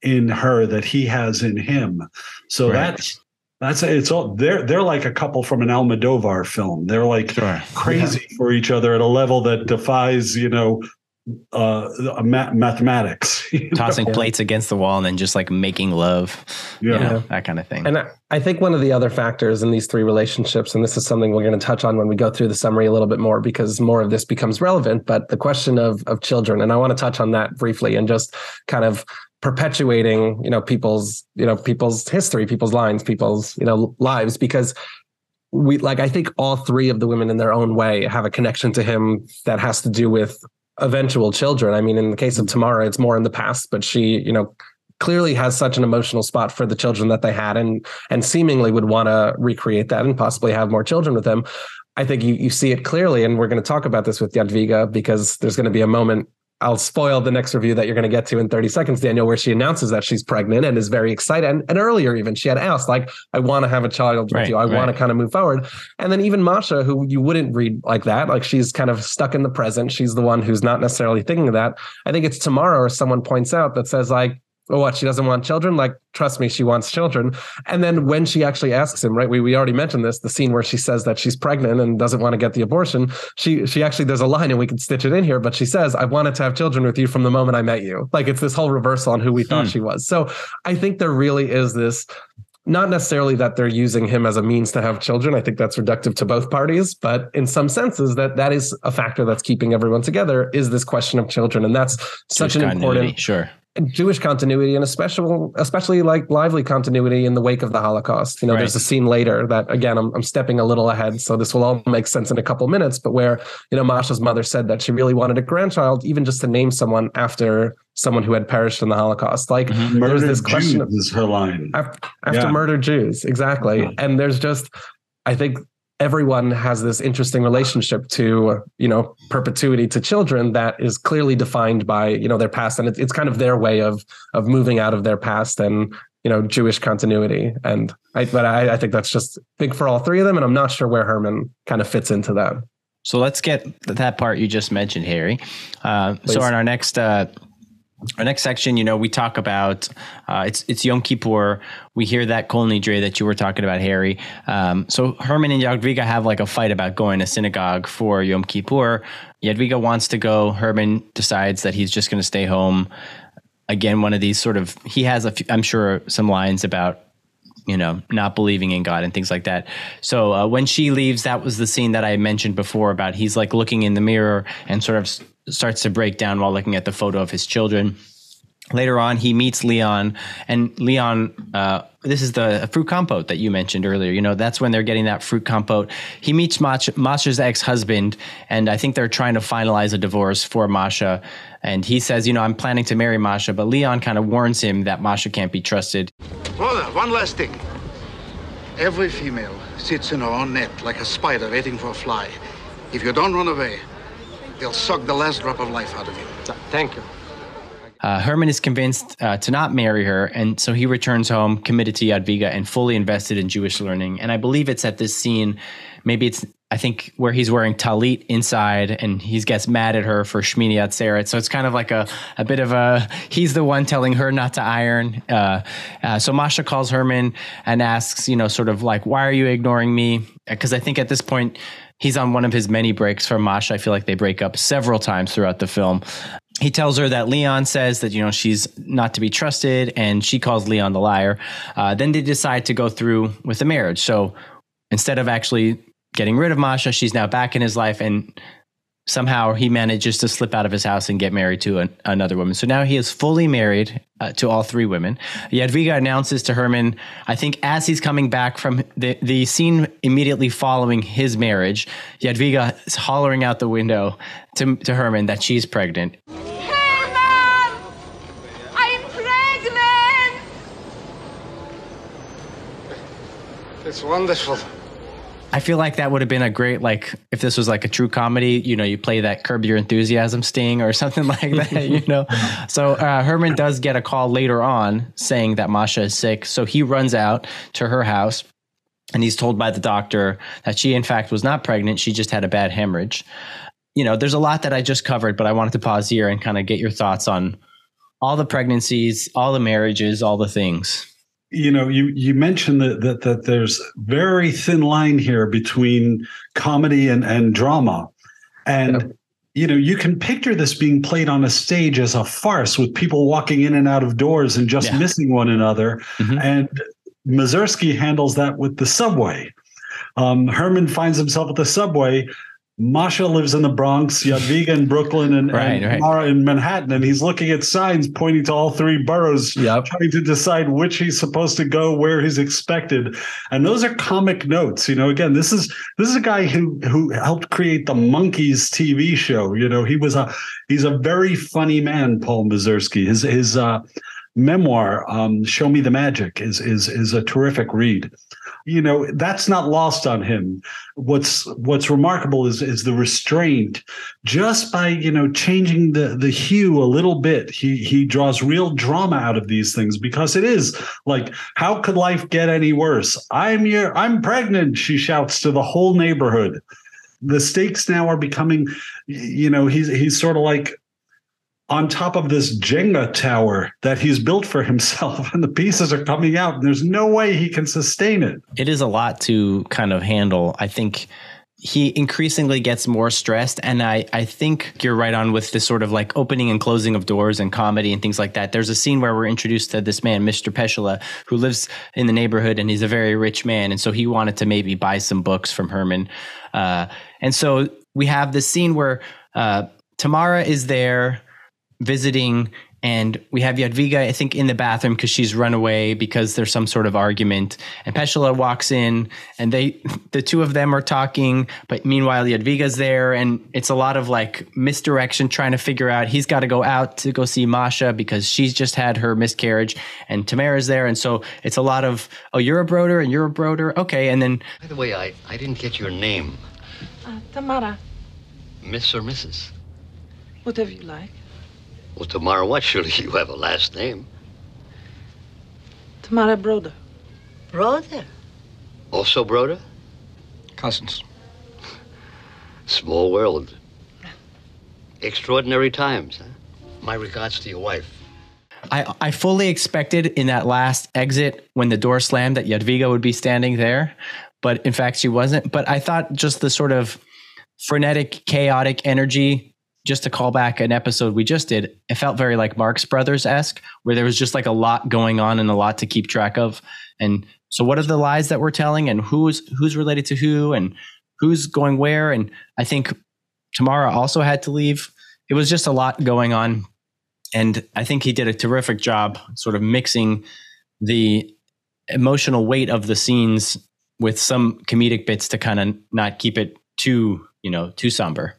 in her that he has in him. So right. that's that's it's all they're they're like a couple from an Almodovar film. They're like sure. crazy yeah. for each other at a level that defies, you know, uh, ma- mathematics. Tossing know? plates against the wall and then just like making love. Yeah. You know, that kind of thing. And I, I think one of the other factors in these three relationships, and this is something we're going to touch on when we go through the summary a little bit more because more of this becomes relevant, but the question of of children, and I want to touch on that briefly and just kind of perpetuating you know people's you know people's history people's lines people's you know lives because we like i think all three of the women in their own way have a connection to him that has to do with eventual children. I mean in the case of mm. tamara it's more in the past but she you know clearly has such an emotional spot for the children that they had and and seemingly would want to recreate that and possibly have more children with them. I think you you see it clearly and we're going to talk about this with yadviga because there's going to be a moment I'll spoil the next review that you're going to get to in 30 seconds, Daniel, where she announces that she's pregnant and is very excited. And, and earlier, even she had asked, like, I want to have a child with right, you. I right. want to kind of move forward. And then even Masha, who you wouldn't read like that, like she's kind of stuck in the present. She's the one who's not necessarily thinking of that. I think it's Tamara or someone points out that says, like, oh, what she doesn't want children like trust me she wants children and then when she actually asks him right we, we already mentioned this the scene where she says that she's pregnant and doesn't want to get the abortion she she actually there's a line and we can stitch it in here but she says i wanted to have children with you from the moment i met you like it's this whole reversal on who we thought hmm. she was so i think there really is this not necessarily that they're using him as a means to have children. I think that's reductive to both parties, but in some senses, that that is a factor that's keeping everyone together. Is this question of children, and that's such an important Sure. Jewish continuity and especially especially like lively continuity in the wake of the Holocaust. You know, Right. there's a scene later that again I'm, I'm stepping a little ahead, so this will all make sense in a couple minutes. But where you know Masha's mother said that she really wanted a grandchild, even just to name someone after someone who had perished in the Holocaust. Like mm-hmm. there's Murdered this question of Jews is her line. after, after Yeah. murdered Jews, exactly. Yeah. And there's just, I think everyone has this interesting relationship to, you know, perpetuity to children that is clearly defined by, you know, their past, and it's it's kind of their way of of moving out of their past and you know Jewish continuity. And I, but I, I think that's just big for all three of them, and I'm not sure where Herman kind of fits into that. So let's get that part you just mentioned, Harry. Uh, so in our next uh, our next section, you know, we talk about uh, it's it's Yom Kippur. We hear that Kol Nidre that you were talking about, Harry. Um, so Herman and Yadviga have like a fight about going to synagogue for Yom Kippur. Yadviga wants to go. Herman decides that he's just going to stay home. Again, one of these sort of he has a few, I'm sure some lines about you know, not believing in God and things like that. So uh, when she leaves, that was the scene that I mentioned before about he's like looking in the mirror and sort of starts to break down while looking at the photo of his children. Later on, he meets Leon, and Leon, uh, this is the fruit compote that you mentioned earlier. You know, that's when they're getting that fruit compote. He meets Masha, Masha's ex husband, and I think they're trying to finalize a divorce for Masha. And he says, You know, I'm planning to marry Masha, but Leon kind of warns him that Masha can't be trusted. Brother, one last thing. Every female sits in her own net like a spider waiting for a fly. If you don't run away, they'll suck the last drop of life out of you. Thank you. Uh, Herman is convinced uh, to not marry her, and so he returns home committed to Yadviga and fully invested in Jewish learning. And I believe it's at this scene, maybe it's I think where he's wearing talit inside, and he gets mad at her for Shmini Atzeret. So it's kind of like a a bit of a he's the one telling her not to iron. Uh, uh, so Masha calls Herman and asks, you know, sort of like, why are you ignoring me? Because I think at this point. He's on one of his many breaks from Masha. I feel like they break up several times throughout the film he tells her that Leon says that you know she's not to be trusted, and she calls Leon the liar. Uh, then they decide to go through with the marriage. So instead of actually getting rid of Masha, she's now back in his life, and somehow he manages to slip out of his house and get married to an, another woman. So now he is fully married uh, to all three women. Yadviga announces to Herman, I think as he's coming back from the, the scene immediately following his marriage, Yadviga is hollering out the window to, to Herman that she's pregnant. Herman! I'm pregnant! It's wonderful. I feel like that would have been a great like if this was like a true comedy, you know, you play that curb your enthusiasm sting or something like that, you know. So uh, Herman does get a call later on saying that Masha is sick, so he runs out to her house and he's told by the doctor that she in fact was not pregnant, she just had a bad hemorrhage. You know, there's a lot that I just covered, but I wanted to pause here and kind of get your thoughts on all the pregnancies, all the marriages, all the things. You know you you mentioned that, that that there's very thin line here between comedy and and drama and Yep. you know you can picture this being played on a stage as a farce with people walking in and out of doors and just Yeah. missing one another Mhm. and Mazursky handles that with the subway um, Herman finds himself at the subway Masha lives in the Bronx, Yadviga in Brooklyn, and, Right, and right. Mara in Manhattan, and he's looking at signs pointing to all three boroughs Yep. trying to decide which he's supposed to go, where he's expected, and those are comic notes. You know, again, this is this is a guy who who helped create the Monkees TV show. You know, he was a he's a very funny man, Paul Mazursky. His his uh, memoir, um, "Show Me the Magic," is is is a terrific read. You know, that's not lost on him. What's what's remarkable is is the restraint. Just by you know changing the the hue a little bit, he he draws real drama out of these things because it is like, how could life get any worse? I'm your I'm pregnant. She shouts to the whole neighborhood. The stakes now are becoming, you know, he's he's sort of like on top of this Jenga tower that he's built for himself, and the pieces are coming out, and there's no way he can sustain it. it is a lot to kind of handle. I think he increasingly gets more stressed. And I, I think you're right on with this sort of like opening and closing of doors and comedy and things like that. There's a scene where we're introduced to this man, Mr. Peshala, who lives in the neighborhood and he's a very rich man. And so he wanted to maybe buy some books from Herman. Uh, and so we have this scene where uh, Tamara is there visiting and we have Yadviga, I think, in the bathroom because she's run away because there's some sort of argument. And Peshala walks in, and they, the two of them are talking. But meanwhile, Yadviga's there, and it's a lot of like misdirection, trying to figure out he's got to go out to go see Masha because she's just had her miscarriage, and Tamara's there, and so it's a lot of oh, you're a broder and you're a broder, okay, and then. By the way, I I didn't get your name, Uh, Tamara, Miss or Mrs. whatever you like. Well, Tamara, what? Surely you have a last name. Tamara Broder. Brother. Also, Broda? Cousins. Small world. Extraordinary times, huh? My regards to your wife. I, I fully expected in that last exit when the door slammed that Jadwiga would be standing there, but in fact she wasn't. But I thought just the sort of frenetic, chaotic energy, just to call back an episode we just did, it felt very like Marx Brothers esque, where there was just like a lot going on and a lot to keep track of. And so, what are the lies that we're telling, and who's who's related to who, and who's going where? And I think Tamara also had to leave. It was just a lot going on and I think he did a terrific job sort of mixing the emotional weight of the scenes with some comedic bits to kind of not keep it too, you know, too somber.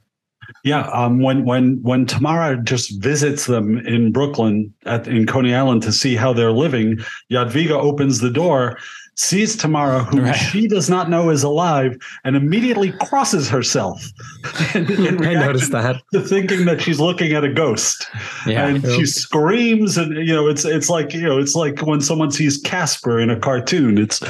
Yeah, um, when when when Tamara just visits them in Brooklyn at in Coney Island to see how they're living, Yadviga opens the door, sees Tamara, who Right. she does not know is alive, and immediately crosses herself. in, in I noticed that. Thinking that she's looking at a ghost, Yeah. and she screams, and you know, it's it's like you know, it's like when someone sees Casper in a cartoon. It's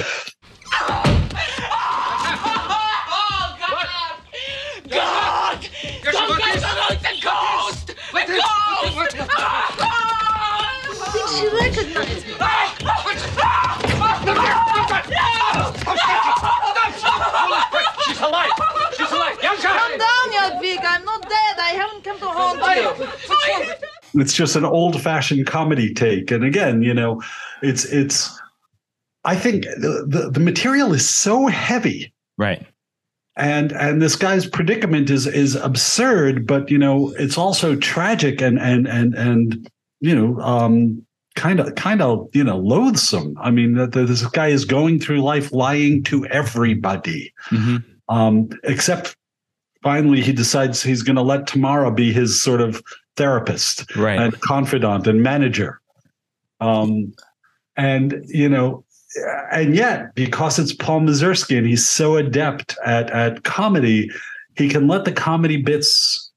I haven't come to haunt you. it's just an old fashioned comedy take. And again, you know, it's it's. I think the, the the material is so heavy, Right. and and this guy's predicament is is absurd, but you know, it's also tragic and and and and you know, um, kind of kind of you know, loathsome. I mean, that that this guy is going through life lying to everybody, Mhm. um, except finally he decides he's going to let Tamara be his sort of therapist Right. and confidant and manager. Um, and you know, and yet because it's Paul Mazursky and he's so adept at at comedy, he can let the comedy bits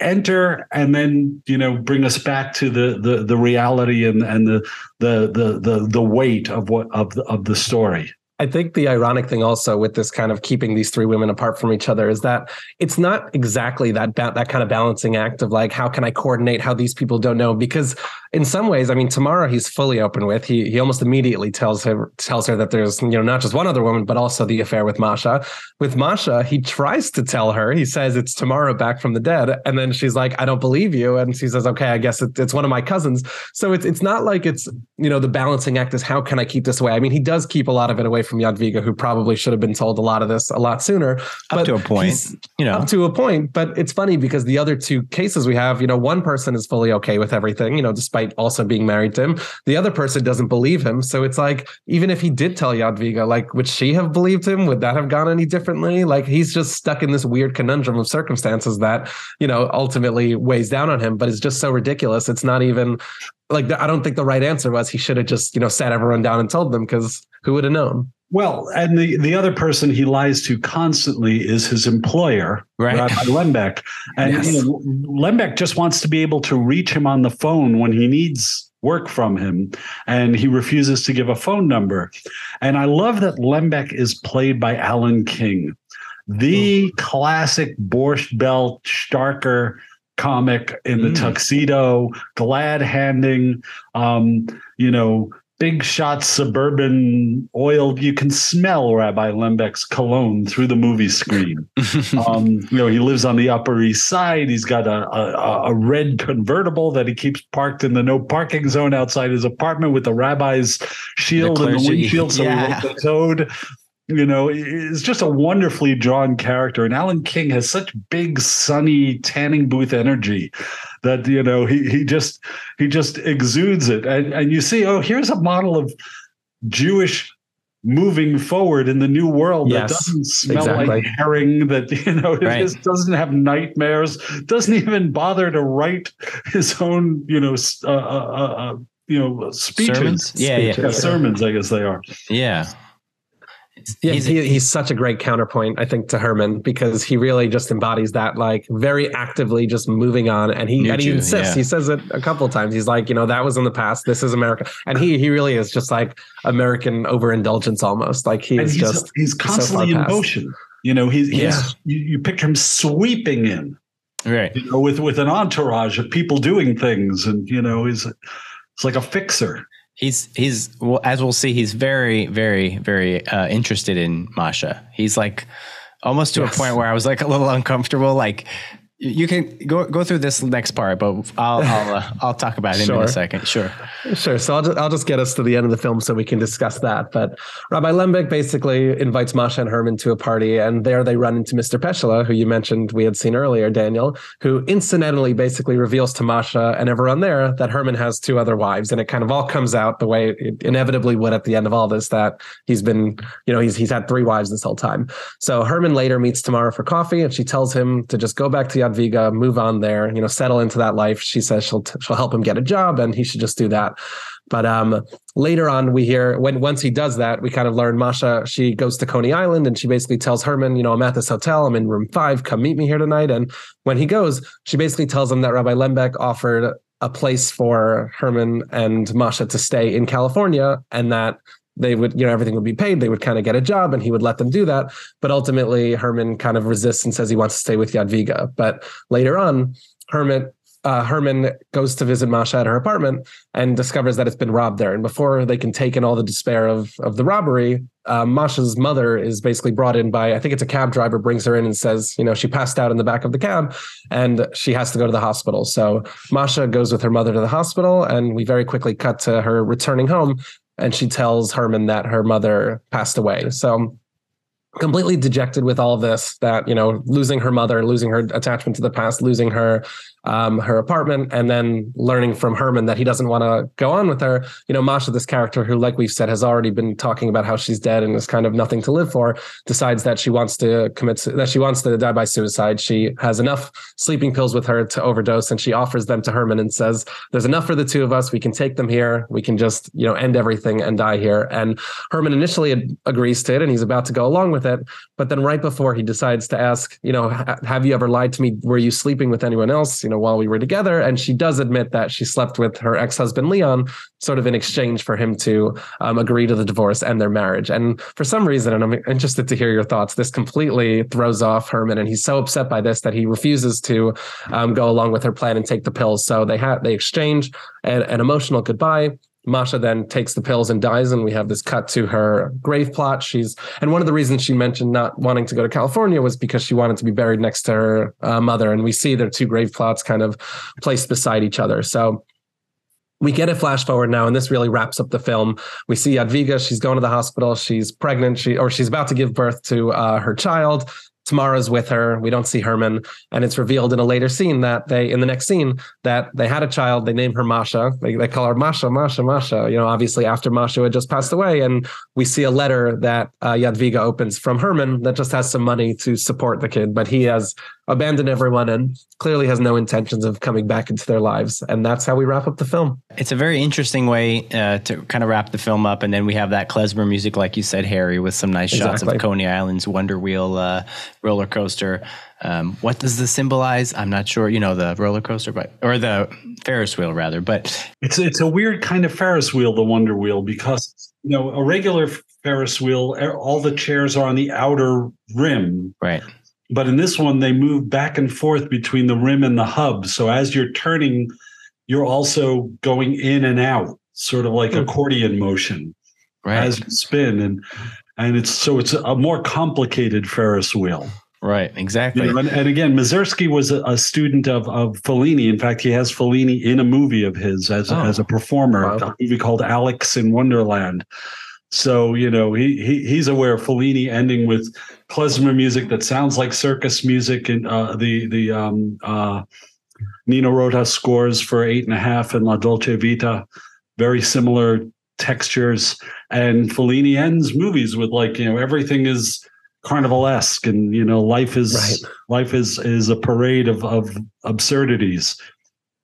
enter and then you know bring us back to the the the reality and and the the the the, the weight of what of the, of the story. I think the ironic thing also with this kind of keeping these three women apart from each other is that it's not exactly that ba- that kind of balancing act of like how can I coordinate how these people don't know? Because in some ways I mean Tamara he's fully open with he he almost immediately tells her tells her that there's you know not just one other woman but also the affair with Masha. With Masha he tries to tell her he says it's Tamara back from the dead. And then she's like I don't believe you. And she says okay I guess it, it's one of my cousins. So it's it's not like it's you know the balancing act is how can I keep this away? I mean he does keep a lot of it away from Jadwiga who probably should have been told a lot of this a lot sooner Up to a point, you know. up to a point but it's funny because the other two cases we have you know one person is fully okay with everything you know despite also being married to him. The other person doesn't believe him. So it's like even if he did tell Jadwiga like would she have believed him? Would that have gone any differently? Like he's just stuck in this weird conundrum of circumstances that you know ultimately weighs down on him but it's just so ridiculous. It's not even like I don't think the right answer was he should have just you know sat everyone down and told them because who would have known Well, and the, the other person he lies to constantly is his employer, Right. Rabbi Lembeck. And Yes. you know, Lembeck just wants to be able to reach him on the phone when he needs work from him, and he refuses to give a phone number. And I love that Lembeck is played by Alan King, the classic Borscht Belt Starker comic in the Mm. tuxedo, glad handing, um, you know, big shot suburban oil. You can smell Rabbi Lembeck's cologne through the movie screen. um, you know, he lives on the Upper East Side. He's got a, a, a red convertible that he keeps parked in the no parking zone outside his apartment with the rabbi's shield The in the windshield, so Yeah. he won't get towed. You know, it's just a wonderfully drawn character, and Alan King has such big, sunny tanning booth energy that you know he he just he just exudes it, and and you see, oh, here's a model of Jewish moving forward in the new world that doesn't smell like herring, that you know it Right. just doesn't have nightmares, doesn't even bother to write his own, you know, uh, uh, uh, uh, you know, speeches. Sermons? Yeah, yeah. Yeah, sermons, I guess they are. Yeah. Yeah, He's- he, he's such a great counterpoint, I think, to Herman because he really just embodies that, like very actively just moving on. And he New and he insists. yeah. He says it a couple of times. He's like, you know, that was in the past. This is America, and he he really is just like American overindulgence almost. Like he and is he's, just he's so constantly in past. motion. You know, he's, he's Yeah. you, you picture him sweeping in, Right. you know, with with an entourage of people doing things, and you know, he's it's like a fixer. He's he's well, as we'll see, he's very very very uh, interested in Masha. He's like almost to Yes. a point where I was like a little uncomfortable. Like you can go go through this next part, but I'll I'll uh, I'll talk about him in a second. Sure. Sure. So I'll just, I'll just get us to the end of the film so we can discuss that. But Rabbi Lembeck basically invites Masha and Herman to a party, and there they run into Mr. Peshala, who you mentioned we had seen earlier, Daniel, who incidentally basically reveals to Masha and everyone there that Herman has two other wives, and it kind of all comes out the way it inevitably would at the end of all this that he's been, you know, he's he's had three wives this whole time. So Herman later meets Tamara for coffee, and she tells him to just go back to Yadviga, move on there, you know, settle into that life. She says she'll she'll help him get a job, and he should just do that. But um, later on, we hear when once he does that, we kind of learn Masha. She goes to Coney Island and she basically tells Herman, you know, I'm at this hotel. I'm in room five. Come meet me here tonight. And when he goes, she basically tells him that Rabbi Lembeck offered a place for Herman and Masha to stay in California, and that they would, you know, everything would be paid. They would kind of get a job, and he would let them do that. But ultimately, Herman kind of resists and says he wants to stay with Yadviga. But later on, Herman uh, Herman goes to visit Masha at her apartment and discovers that it's been robbed there. And before they can take in all the despair of of the robbery, uh, Masha's mother is basically brought in by I think it's a cab driver brings her in and says, you know, she passed out in the back of the cab and she has to go to the hospital. So Masha goes with her mother to the hospital, and we very quickly cut to her returning home, and she tells Herman that her mother passed away. So completely dejected with all this that you know losing her mother losing her attachment to the past losing her um, her apartment and then learning from herman that he doesn't want to go on with her. You know masha this character who like we've said has already been talking about how she's dead and is kind of nothing to live for decides that she wants to commit that she wants to die by suicide. She has enough sleeping pills with her to overdose and she offers them to herman and says there's enough for the two of us. We can take them here. We can just you know end everything and die here. And herman initially agrees to it and he's about to go along with it but then right before he decides to ask you know have you ever lied to me? Were you sleeping with anyone else you know while we were together and she does admit that she slept with her ex-husband leon sort of in exchange for him to um, agree to the divorce and their marriage. And for some reason and i'm interested to hear your thoughts this completely throws off herman and he's so upset by this that he refuses to um, go along with her plan and take the pills so they have they exchange an, an emotional goodbye Masha then takes the pills and dies, and we have this cut to her grave plot. She's and one of the reasons she mentioned not wanting to go to California was because she wanted to be buried next to her uh, mother, and we see their two grave plots kind of placed beside each other. So we get a flash forward now, and this really wraps up the film. We see Yadviga; she's going to the hospital. She's pregnant. She or she's about to give birth to uh, her child. Tamara's with her. We don't see Herman, and it's revealed in a later scene that they, in the next scene, that they had a child. They name her Masha. They, they call her Masha, Masha, Masha. You know, obviously after Masha had just passed away, and we see a letter that uh, Yadviga opens from Herman that just has some money to support the kid, but he has abandoned everyone and clearly has no intentions of coming back into their lives. And that's how we wrap up the film. It's a very interesting way uh, to kind of wrap the film up, and then we have that klezmer music, like you said, Harry, with some nice shots of Coney Island's Wonder Wheel uh, roller coaster. Um, what does this symbolize? I'm not sure. You know, the roller coaster, but or the Ferris wheel rather. But It's it's a weird kind of Ferris wheel, the Wonder Wheel, because you know a regular Ferris wheel, all the chairs are on the outer rim, right, but in this one they move back and forth between the rim and the hub. So as you're turning, you're also going in and out. sort of like hmm. accordion motion Right. as you spin, and and it's so it's a more complicated Ferris wheel. right. Exactly. You know, and, and again, Mazursky was a, a student of of Fellini. In fact, he has Fellini in a movie of his as Oh. as a performer, Wow. a movie called Alex in Wonderland. So you know he, he he's aware of Fellini ending with klezmer music that sounds like circus music, and uh, the the um, uh, Nino Rota scores for eight and a half and La Dolce Vita, very similar textures. And Fellini ends movies with like you know everything is carnivalesque, and you know life is Right. life is is a parade of of absurdities.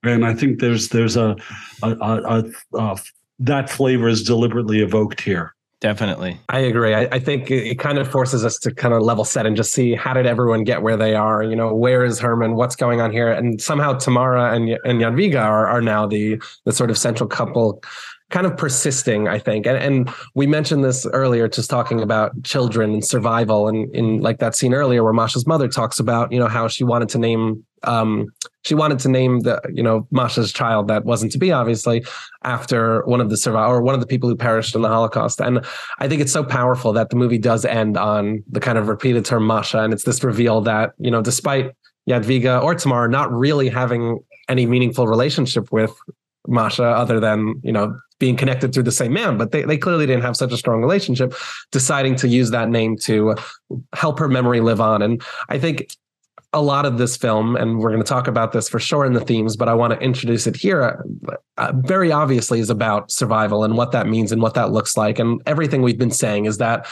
And I think there's there's a, a, a, a, a that flavor is deliberately evoked here. Definitely. I agree. I, I think it, kind of forces us to kind of level set and just see how did everyone get where they are. You know, where is Herman? What's going on here? And somehow Tamara and and Jadwiga are, are now the the sort of central couple, kind of persisting. I think, and and we mentioned this earlier, just talking about children and survival, and in like that scene earlier where Masha's mother talks about you know how she wanted to name. Um, she wanted to name the, you know, Masha's child that wasn't to be, obviously, after one of the survivor or one of the people who perished in the Holocaust. And I think it's so powerful that the movie does end on the kind of repeated term Masha. And it's this reveal that, you know, despite Jadwiga or Tamar not really having any meaningful relationship with Masha other than, you know, being connected through the same man, but they, they clearly didn't have such a strong relationship, deciding to use that name to help her memory live on. And I think a lot of this film, and we're going to talk about this for sure in the themes, but I want to introduce it here. Uh, very obviously, is about survival and what that means and what that looks like. And everything we've been saying is that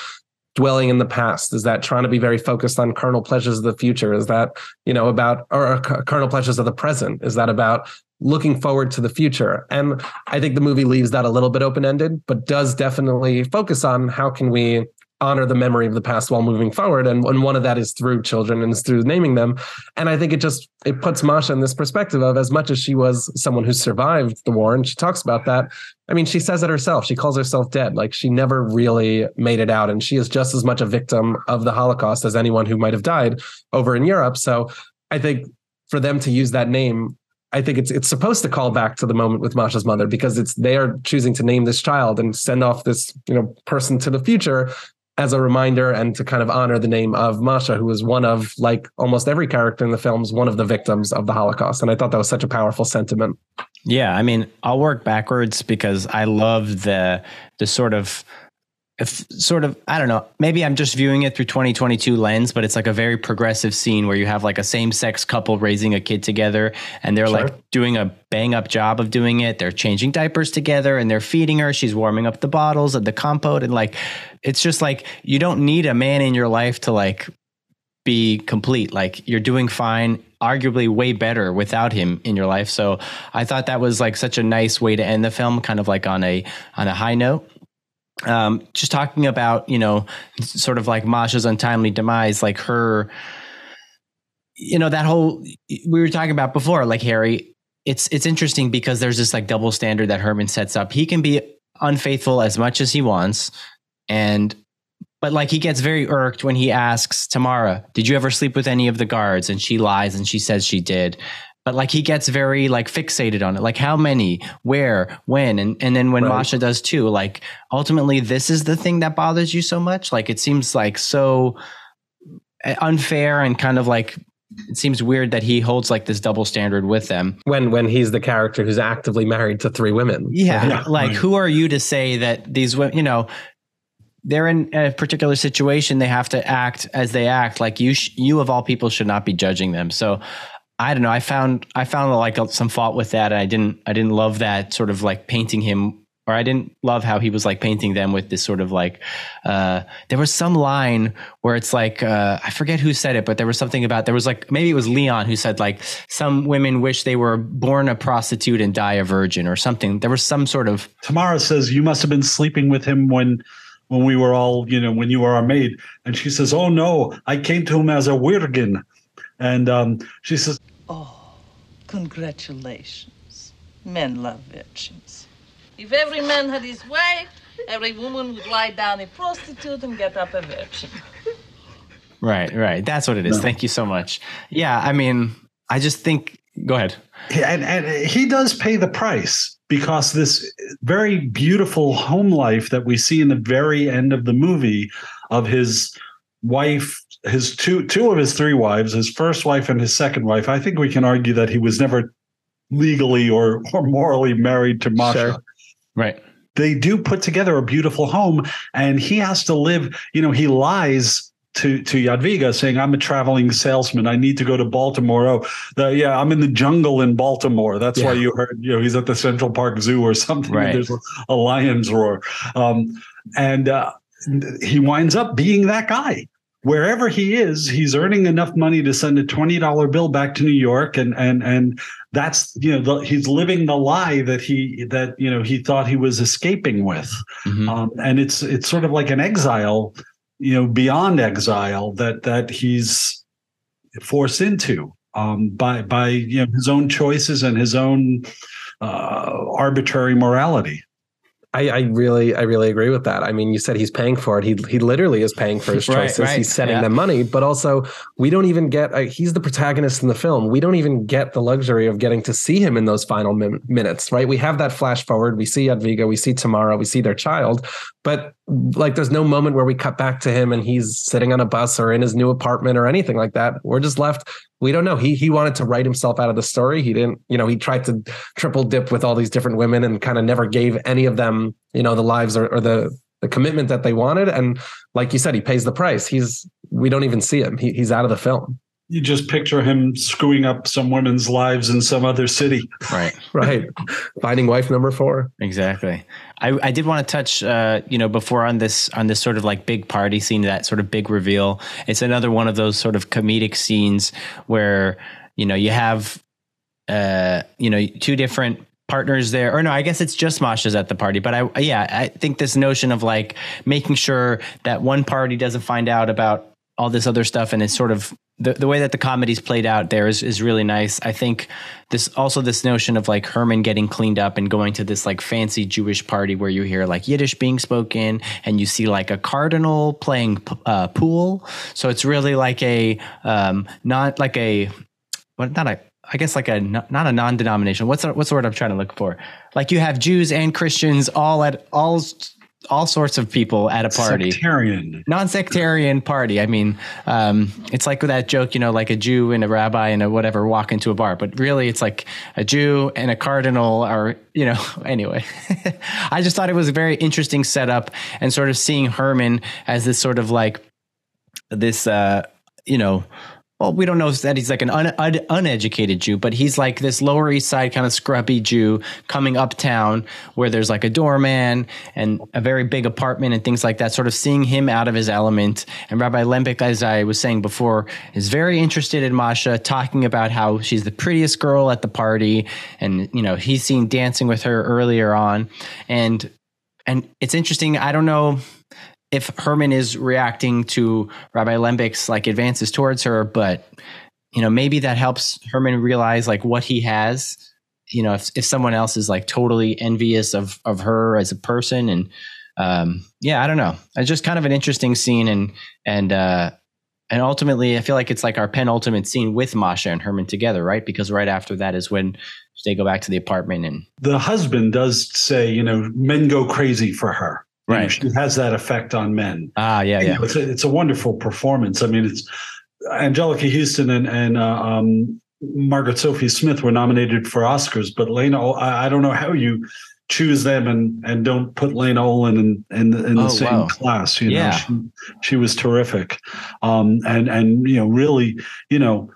dwelling in the past is that trying to be very focused on carnal pleasures of the future is that you know about or carnal pleasures of the present is that about looking forward to the future and i think the movie leaves that a little bit open ended but does definitely focus on how can we honor the memory of the past while moving forward. And, and one of that is through children and is through naming them. And i think it just it puts masha in this perspective of as much as she was someone who survived the war and she talks about that i mean she says it herself. She calls herself dead. Like she never really made it out. And she is just as much a victim of the holocaust as anyone who might have died over in europe. So i think for them to use that name I think it's it's supposed to call back to the moment with Masha's mother because it's they are choosing to name this child and send off this you know person to the future as a reminder and to kind of honor the name of Masha, who is one of like almost every character in the films, one of the victims of the Holocaust. And I thought that was such a powerful sentiment. Yeah, I mean, I'll work backwards because I love the the sort of if sort of I don't know, maybe I'm just viewing it through 2022 lens, but it's like a very progressive scene where you have like a same-sex couple raising a kid together and they're Sure. like doing a bang up job of doing it. They're changing diapers together and they're feeding her, she's warming up the bottles and the compote and like it's just like you don't need a man in your life to like be complete. Like you're doing fine, arguably way better without him in your life. So I thought that was like such a nice way to end the film, kind of like on a on a high note. Um, just talking about you know, sort of like Masha's untimely demise, like her, you know, that whole we were talking about before, like Harry. It's it's interesting because there's this like double standard that Herman sets up. He can be unfaithful as much as he wants, and but like he gets very irked when he asks Tamara, "Did you ever sleep with any of the guards?" And she lies and she says she did. But like he gets very like fixated on it. Like how many, where, when, and and then when Right. Masha does too. Like ultimately, this is the thing that bothers you so much. Like it seems like so uh, unfair and kind of like it seems weird that he holds like this double standard with them. When when he's the character who's actively married to three women. Yeah, Yeah, like right. who are you to say that these women, you know, they're in a particular situation, they have to act as they act. Like you, sh- you of all people should not be judging them. So I don't know. I found I found like some fault with that, I didn't I didn't love that sort of like painting him. Or I didn't love how he was like painting them with this sort of like uh there was some line where it's like uh I forget who said it, but there was something about there was like maybe it was Leon who said like some women wish they were born a prostitute and die a virgin or something. There was some sort of Tamara says you must have been sleeping with him when when we were all, you know, when you were our maid. And she says, "Oh no, I came to him as a virgin." And um, she says, congratulations. Men love virgins. If every man had his way, every woman would lie down a prostitute and get up a virgin. Right, right. That's what it is. Thank you so much. Yeah, I mean, I just think. Go ahead. and and uh, he does pay the price because this very beautiful home life that we see in the very end of the movie of his wife his two two of his three wives his first wife and his second wife. I think we can argue that he was never legally or, or morally married to masha. Sure. Right. they do put together a beautiful home and he has to live you know he lies to to Yadviga saying I'm a traveling salesman. I need to go to Baltimore. Oh the, yeah I'm in the jungle in Baltimore. That's why you heard you know he's at the Central Park Zoo or something. Right. there's a, a lion's roar. Um, and uh, he winds up being that guy wherever he is he's earning enough money to send a $20 bill back to New York and and and that's you know the, he's living the lie that he that you know he thought he was escaping with Mhm. um, and it's it's sort of like an exile you know beyond exile that that he's forced into um, by by you know his own choices and his own uh, arbitrary morality I, I really, I really agree with that. I mean, you said he's paying for it. He he literally is paying for his Right, choices. right, He's sending yeah. them money, but also we don't even get. Uh, he's the protagonist in the film. We don't even get the luxury of getting to see him in those final min- minutes. Right? We have that flash forward. We see Yadviga. We see Tamara. We see their child, but like, there's no moment where we cut back to him and he's sitting on a bus or in his new apartment or anything like that. We're just left. We don't know. He he wanted to write himself out of the story. He didn't. You know, he tried to triple dip with all these different women and kind of never gave any of them, you know, the lives or, or the the commitment that they wanted. And like you said, he pays the price. He's we don't even see him. He, he's out of the film. you just picture him screwing up some women's lives in some other city Right. Right. Finding wife number four. Exactly. I, I did want to touch, uh, you know, before on this on this sort of like big party scene, that sort of big reveal. It's another one of those sort of comedic scenes where you know you have, uh, you know, two different partners there, or no, I guess it's just Masha's at the party. But I, yeah, I think this notion of like making sure that one party doesn't find out about all this other stuff, and it's sort of the, the way that the comedy's played out there is, is really nice. I think this also this notion of like Herman getting cleaned up and going to this like fancy Jewish party where you hear like Yiddish being spoken and you see like a cardinal playing uh, pool. So it's really like a um, not like a what not a I guess like a not a non-denomination. What's the, what's the word I'm trying to look for? Like you have Jews and Christians all at all all sorts of people at a party sectarian non-sectarian party. I mean, um, it's like that joke, you know, like a Jew and a rabbi and a whatever walk into a bar, but really it's like a Jew and a cardinal or, you know, anyway, I just thought it was a very interesting setup and sort of seeing Herman as this sort of like this, uh, you know, well, we don't know that he's like an un, un, uneducated Jew, but he's like this Lower East Side kind of scrubby Jew coming uptown where there's like a doorman and a very big apartment and things like that. Sort of seeing him out of his element. And Rabbi Lembeck, as I was saying before, is very interested in Masha, talking about how she's the prettiest girl at the party, and you know he's seen dancing with her earlier on, and and it's interesting. I don't know if Herman is reacting to Rabbi Lembeck's like advances towards her, but you know, maybe that helps Herman realize like what he has. You know, if if someone else is like totally envious of of her as a person, and um, yeah, I don't know. It's just kind of an interesting scene, and and uh, and ultimately, I feel like it's like our penultimate scene with Masha and Herman together, right? Because right after that is when they go back to the apartment, and the husband does say you know men go crazy for her You know, Right. she has that effect on men ah, yeah, You yeah, know, it's a, it's a wonderful performance. I mean, it's Anjelica Huston and and uh, um, Margaret Sophie Smith were nominated for Oscars, but Lena, I, I don't know how you choose them and and don't put Lena Olin in in, the- in the Oh, same wow. class. You know, she, she was terrific, um, and and you know, really, you know.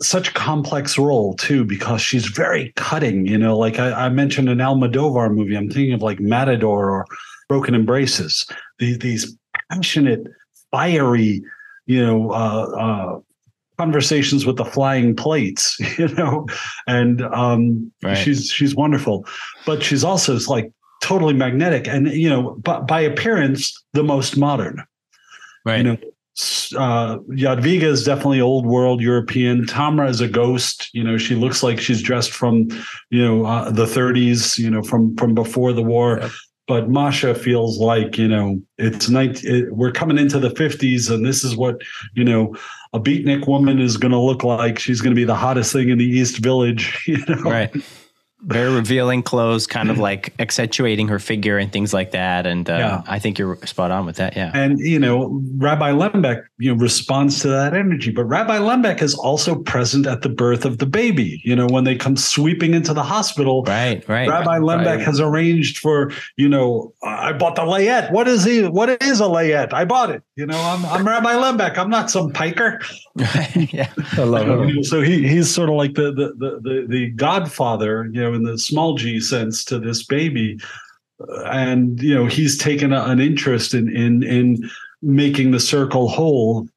Such a complex role too, because she's very cutting. You know, like I, I mentioned an Almodovar movie. I'm thinking of like Matador or Broken Embraces. These these passionate, fiery, you know, uh, uh, conversations with the flying plates, you know, and um, Right. she's she's wonderful, but she's also like totally magnetic, and you know, by, by appearance, the most modern. right. You know, uh, Yadviga is definitely old world European. Tamra is a ghost. You know, she looks like she's dressed from, you know, uh, the 30s. You know, from from before the war. But Masha feels like you know it's night. It, we're coming into the 50s, and this is what you know a beatnik woman is going to look like. She's going to be the hottest thing in the East Village. You know, right. Very revealing clothes, kind of like accentuating her figure and things like that. And uh, Yeah. I think you're spot on with that. Yeah. And you know, Rabbi Lembeck, you know, responds to that energy. But Rabbi Lembeck is also present at the birth of the baby. You know, when they come sweeping into the hospital, right, right. Rabbi Lembeck Right. has arranged for you know, I bought the layette. What is he? What is a layette? I bought it. You know, I'm I'm Rabbi Lembeck. I'm not some piker. yeah. I love You it. so he he's sort of like the the the the, the godfather, you know, in the small g sense to this baby, Uh, and you know he's taken a, an interest in in in making the circle whole.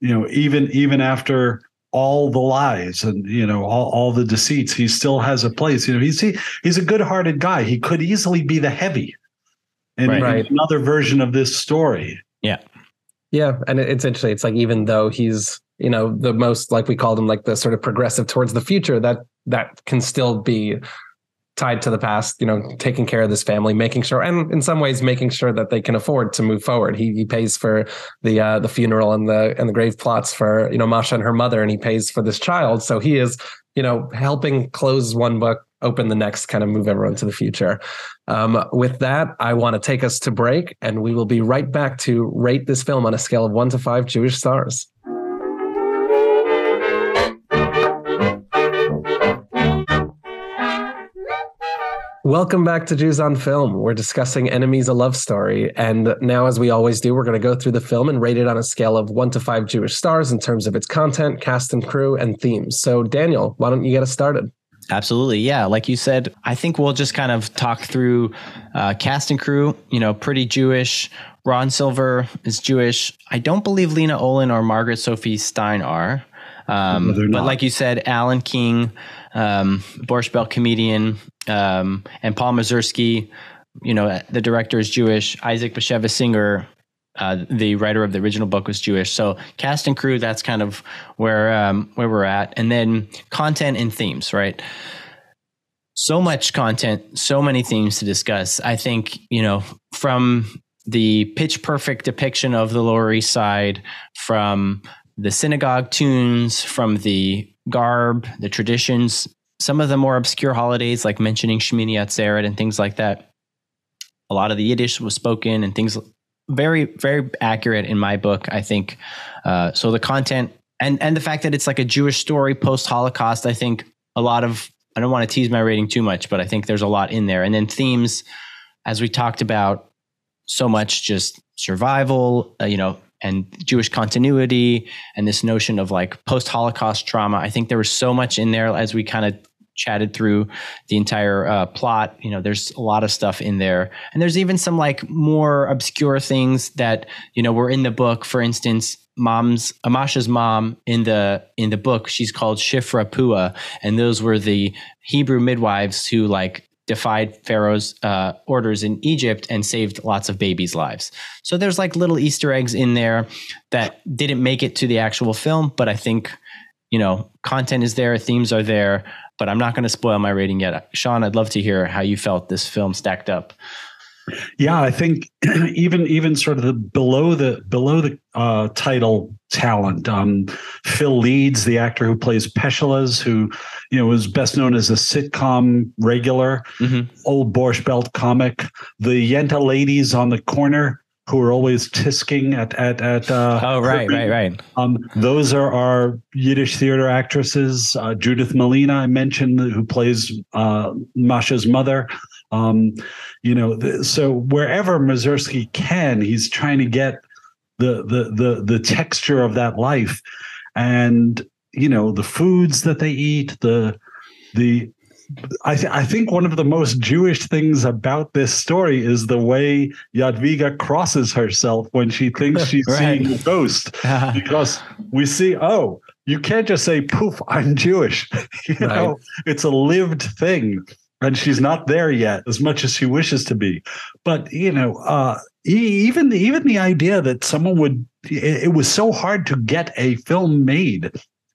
You know, even even after all the lies and you know all, all the deceits, he still has a place. You know, he's he, he's a good-hearted guy. He could easily be the heavy, in, Right. in another version of this story. Yeah, Yeah. and it- it's interesting. It's like even though he's you know the most like we called him like the sort of progressive towards the future, that that can still be tied to the past. You know, taking care of this family, making sure, and in some ways making sure that they can afford to move forward. He he pays for the uh, the funeral and the and the grave plots for you know Masha and her mother, and he pays for this child. So he is you know helping close one book. Open the next, kind of move everyone to the future. Um, with that, I want to take us to break, and we will be right back to rate this film on a scale of one to five Jewish stars. Welcome back to Jews on Film. We're discussing Enemies a Love Story. And now, as we always do, we're going to go through the film and rate it on a scale of one to five Jewish stars in terms of its content, cast and crew, and themes. So, Daniel, why don't you get us started? Absolutely. Yeah. Like you said, I think we'll just kind of talk through uh, cast and crew, you know, pretty Jewish. Ron Silver is Jewish. I don't believe Lena Olin or Margaret Sophie Stein are. Um, No, but like you said, Alan King, um, Borscht Belt comedian, um, and Paul Mazursky, you know, the director is Jewish. Isaac Bashevis Singer, uh, the writer of the original book, was Jewish. So cast and crew, that's kind of where um, where we're at. And then content and themes, right? so much content, so many themes to discuss. I think, you know, from the pitch perfect depiction of the Lower East Side, from the synagogue tunes, from the garb, the traditions, some of the more obscure holidays like mentioning Shemini Atzeret and things like that. A lot of the Yiddish was spoken and things very, very accurate in my book, I think. Uh, so the content and and the fact that it's like a Jewish story post Holocaust, I think a lot of I don't want to tease my rating too much, but I think there's a lot in there. And then themes, as we talked about, so much just survival, uh, you know, and Jewish continuity, and this notion of like post Holocaust trauma. I think there was so much in there as we kind of chatted through the entire uh, plot. You know, there's a lot of stuff in there, and there's even some like more obscure things that you know were in the book. For instance, mom's Amasha's mom in the in the book, she's called Shifra Pua, and those were the Hebrew midwives who like defied Pharaoh's uh, orders in Egypt and saved lots of babies' lives. So there's like little Easter eggs in there that didn't make it to the actual film, but I think you know content is there, themes are there, but I'm not going to spoil my rating yet. Shawn, I'd love to hear how you felt this film stacked up. Yeah, I think even even sort of the below the below the uh, title talent. Um, Phil Leeds, the actor who plays Peshilas, who you know was best known as a sitcom regular, old Borscht Belt comic. The Yenta ladies on the corner who are always tisking at at at. Uh, Oh, right, right, right. Um, those are our Yiddish theater actresses. Uh, Judith Malina, I mentioned, who plays uh, Masha's mother. Um, you know, th- so wherever Mazursky can, he's trying to get the the the the texture of that life, and you know the foods that they eat, the the I, th- I think one of the most Jewish things about this story is the way Yadviga crosses herself when she thinks she's Right. seeing a ghost, because we see, oh, you can't just say, "Poof, I'm Jewish." you know, it's a lived thing, and she's not there yet, as much as she wishes to be. But you know, uh, even even the idea that someone would, it, it was so hard to get a film made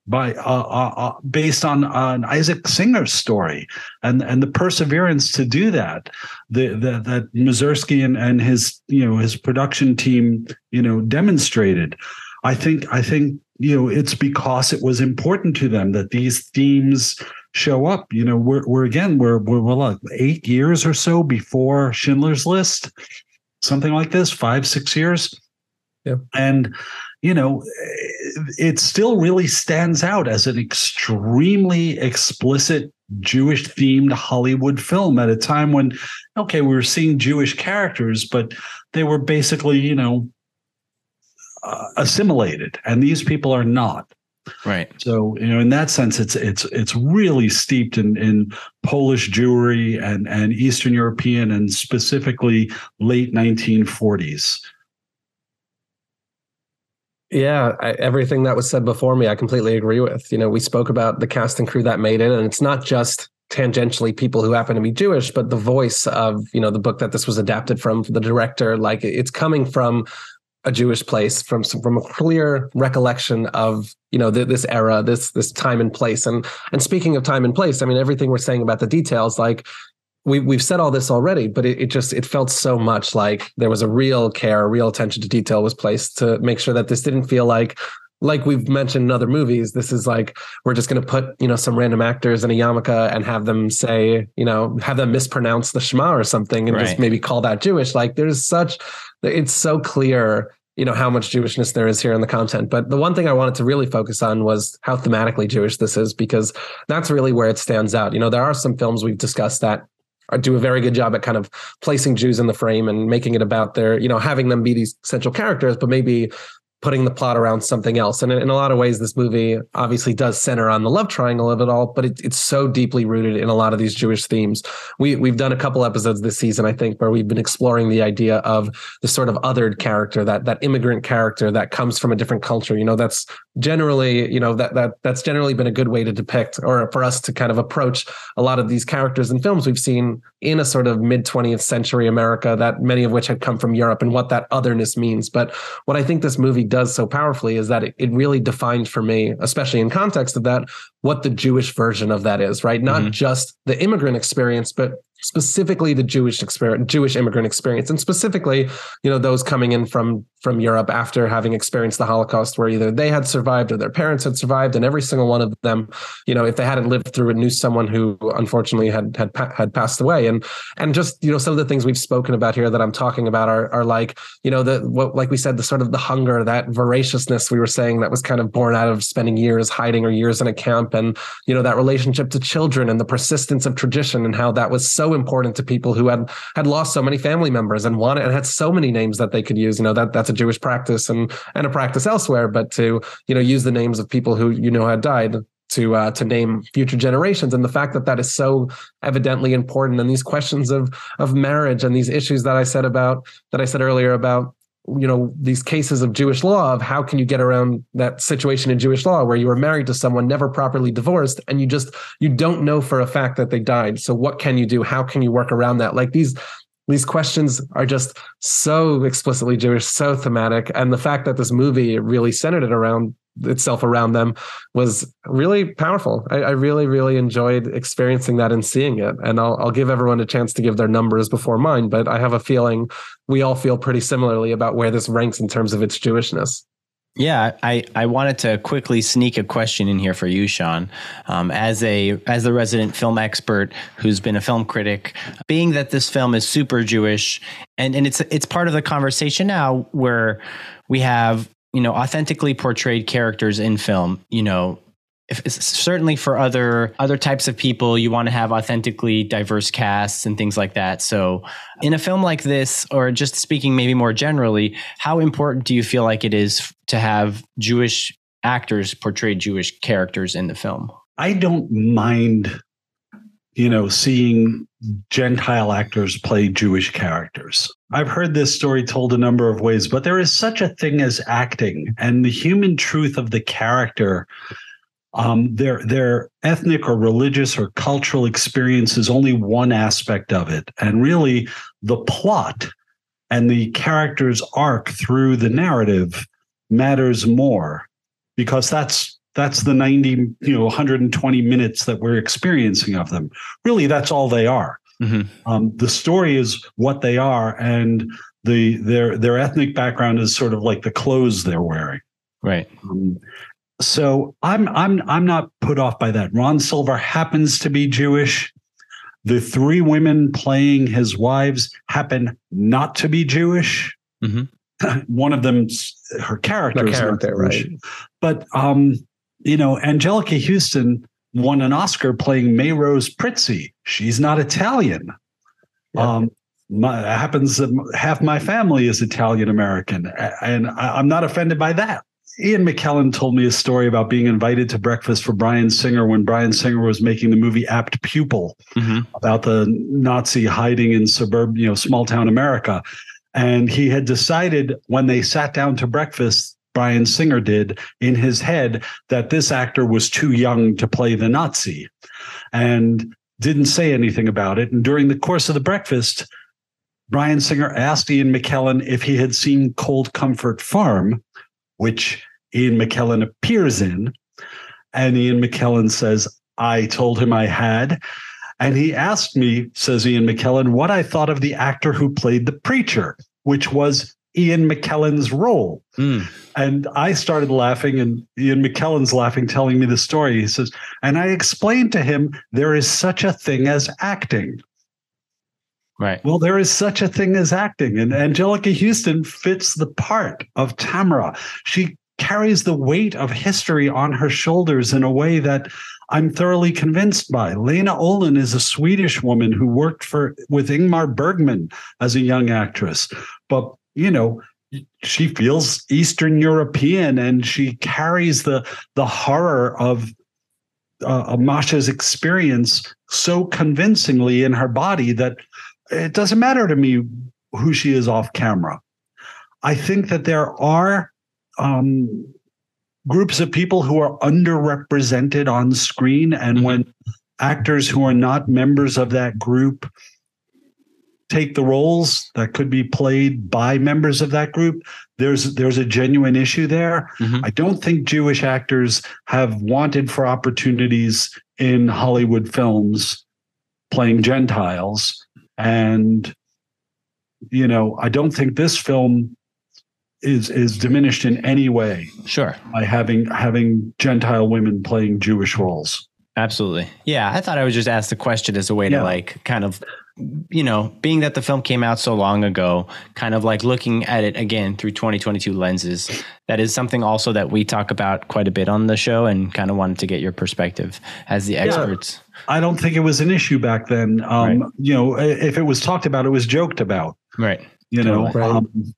by uh, uh, uh, based on an Isaac Singer's story and and the perseverance to do that the, the that Mazursky and, and his you know his production team you know demonstrated I think I think you know it's because it was important to them that these themes show up. You know, we're we're again we're we're, we're like eight years or so before Schindler's List, something like this, five six years. Yeah. And you know, it still really stands out as an extremely explicit Jewish themed Hollywood film at a time when, okay, we were seeing Jewish characters, but they were basically, you know, uh, assimilated, and these people are not. Right. So you know, in that sense, it's it's it's really steeped in in Polish Jewry and and Eastern European and specifically late 1940s. Yeah, I, everything that was said before me, I completely agree with. You know, we spoke about the cast and crew that made it, and it's not just tangentially people who happen to be Jewish, but the voice of you know the book that this was adapted from, the director, like it's coming from a Jewish place from from a clear recollection of you know th- this era, this this time and place. And and speaking of time and place, I mean everything we're saying about the details, like we we've said all this already, but it, it just it felt so much like there was a real care, real attention to detail was placed to make sure that this didn't feel like like we've mentioned in other movies, this is like we're just going to put you know some random actors in a yarmulke and have them say you know have them mispronounce the Shema or something and Right. just maybe call that Jewish. Like there's such it's so clear you know how much Jewishness there is here in the content. But the one thing I wanted to really focus on was how thematically Jewish this is because that's really where it stands out. You know there are some films we've discussed that do a very good job at kind of placing Jews in the frame and making it about their, you know, having them be these central characters, but maybe putting the plot around something else. And in, a lot of ways, this movie obviously does center on the love triangle of it all, but it, it's so deeply rooted in a lot of these Jewish themes. We we've done a couple episodes this season, I think, where we've been exploring the idea of the sort of othered character, that that immigrant character that comes from a different culture. You know, that's generally, you know, that that that's generally been a good way to depict or for us to kind of approach a lot of these characters in films we've seen in a sort of mid 20th century America that many of which had come from Europe and what that otherness means. But what I think this movie does so powerfully is that it, it really defined for me, especially in context of that, what the Jewish version of that is, right? Not mm-hmm. just the immigrant experience, but specifically the Jewish experience, Jewish immigrant experience, and specifically, you know, those coming in from from Europe after having experienced the Holocaust, where either they had survived or their parents had survived, and every single one of them, you know, if they hadn't lived through it, knew someone who unfortunately had had had passed away, and and just you know some of the things we've spoken about here that I'm talking about are are like you know the what like we said the sort of the hunger that voraciousness we were saying that was kind of born out of spending years hiding or years in a camp and you know that relationship to children and the persistence of tradition and how that was so important to people who had had lost so many family members and wanted and had so many names that they could use. You know that that's a Jewish practice and and a practice elsewhere but to you know use the names of people who you know had died to uh, to name future generations. And the fact that that is so evidently important and these questions of of marriage and these issues that I said about that I said earlier about you know these cases of Jewish law of how can you get around that situation in Jewish law where you were married to someone never properly divorced and you just you don't know for a fact that they died. So what can you do? How can you work around that? Like these these questions are just so explicitly Jewish, so thematic, and the fact that this movie really centered it around itself around them was really powerful. I, I really, really enjoyed experiencing that and seeing it. And I'll, I'll give everyone a chance to give their numbers before mine, but I have a feeling we all feel pretty similarly about where this ranks in terms of its Jewishness. Yeah, I, I wanted to quickly sneak a question in here for you, Shawn. Um, as a as the resident film expert who's been a film critic, being that this film is super Jewish, and, and it's it's part of the conversation now where we have you know authentically portrayed characters in film. You know, if, certainly for other other types of people, you want to have authentically diverse casts and things like that. So, in a film like this, or just speaking maybe more generally, how important do you feel like it is to have Jewish actors portray Jewish characters in the film? I don't mind, you know, seeing Gentile actors play Jewish characters. I've heard this story told a number of ways, but there is such a thing as acting and the human truth of the character. Um, their their ethnic or religious or cultural experience is only one aspect of it, and really the plot and the character's arc through the narrative matters more because that's that's the 90 you know 120 minutes that we're experiencing of them really that's all they are um, the story is what they are and the their their ethnic background is sort of like the clothes they're wearing Right. um, so I'm I'm I'm not put off by that. Ron Silver happens to be Jewish. The three women playing his wives happen not to be Jewish. Mhm. One of them, her character, is not character, right. But um, you know, Anjelica Huston won an Oscar playing Maerose Prizzi. She's not Italian. Um, my, it happens that half my family is Italian American, and I, I'm not offended by that. Ian McKellen told me a story about being invited to breakfast for Bryan Singer when Bryan Singer was making the movie Apt Pupil Mhm. about the Nazi hiding in suburb, you know, small town America. And he had decided when they sat down to breakfast, Bryan Singer did in his head that this actor was too young to play the Nazi and didn't say anything about it. And during the course of the breakfast, Bryan Singer asked Ian McKellen if he had seen Cold Comfort Farm, which Ian McKellen appears in. And Ian McKellen says, I told him I had. And he asked me, says Ian McKellen, what I thought of the actor who played the preacher, which was Ian McKellen's role. Mm. And I started laughing, and Ian McKellen's laughing, telling me the story. He says, and I explained to him there is such a thing as acting. Right. Well, there is such a thing as acting, and Anjelica Huston fits the part of Tamara. She carries the weight of history on her shoulders in a way that I'm thoroughly convinced by. Lena Olin is a Swedish woman who worked for with Ingmar Bergman as a young actress, but you know she feels Eastern European, and she carries the the horror of uh, Masha's experience so convincingly in her body that it doesn't matter to me who she is off camera. I think that there are um, groups of people who are underrepresented on screen, and when actors who are not members of that group take the roles that could be played by members of that group, there's there's a genuine issue there. Mhm. I don't think Jewish actors have wanted for opportunities in Hollywood films playing Gentiles. And, you know, I don't think this film is is diminished in any way Sure. by having having Gentile women playing Jewish roles. Absolutely. Yeah, I thought I would just ask the question as a way Yeah. to like kind of you know, being that the film came out so long ago, kind of like looking at it again through 2022 lenses. That is something also that we talk about quite a bit on the show and kind of wanted to get your perspective as the experts. I don't think it was an issue back then. Um, Right. You know, if it was talked about, it was joked about. Right. You know, Totally. Right. um,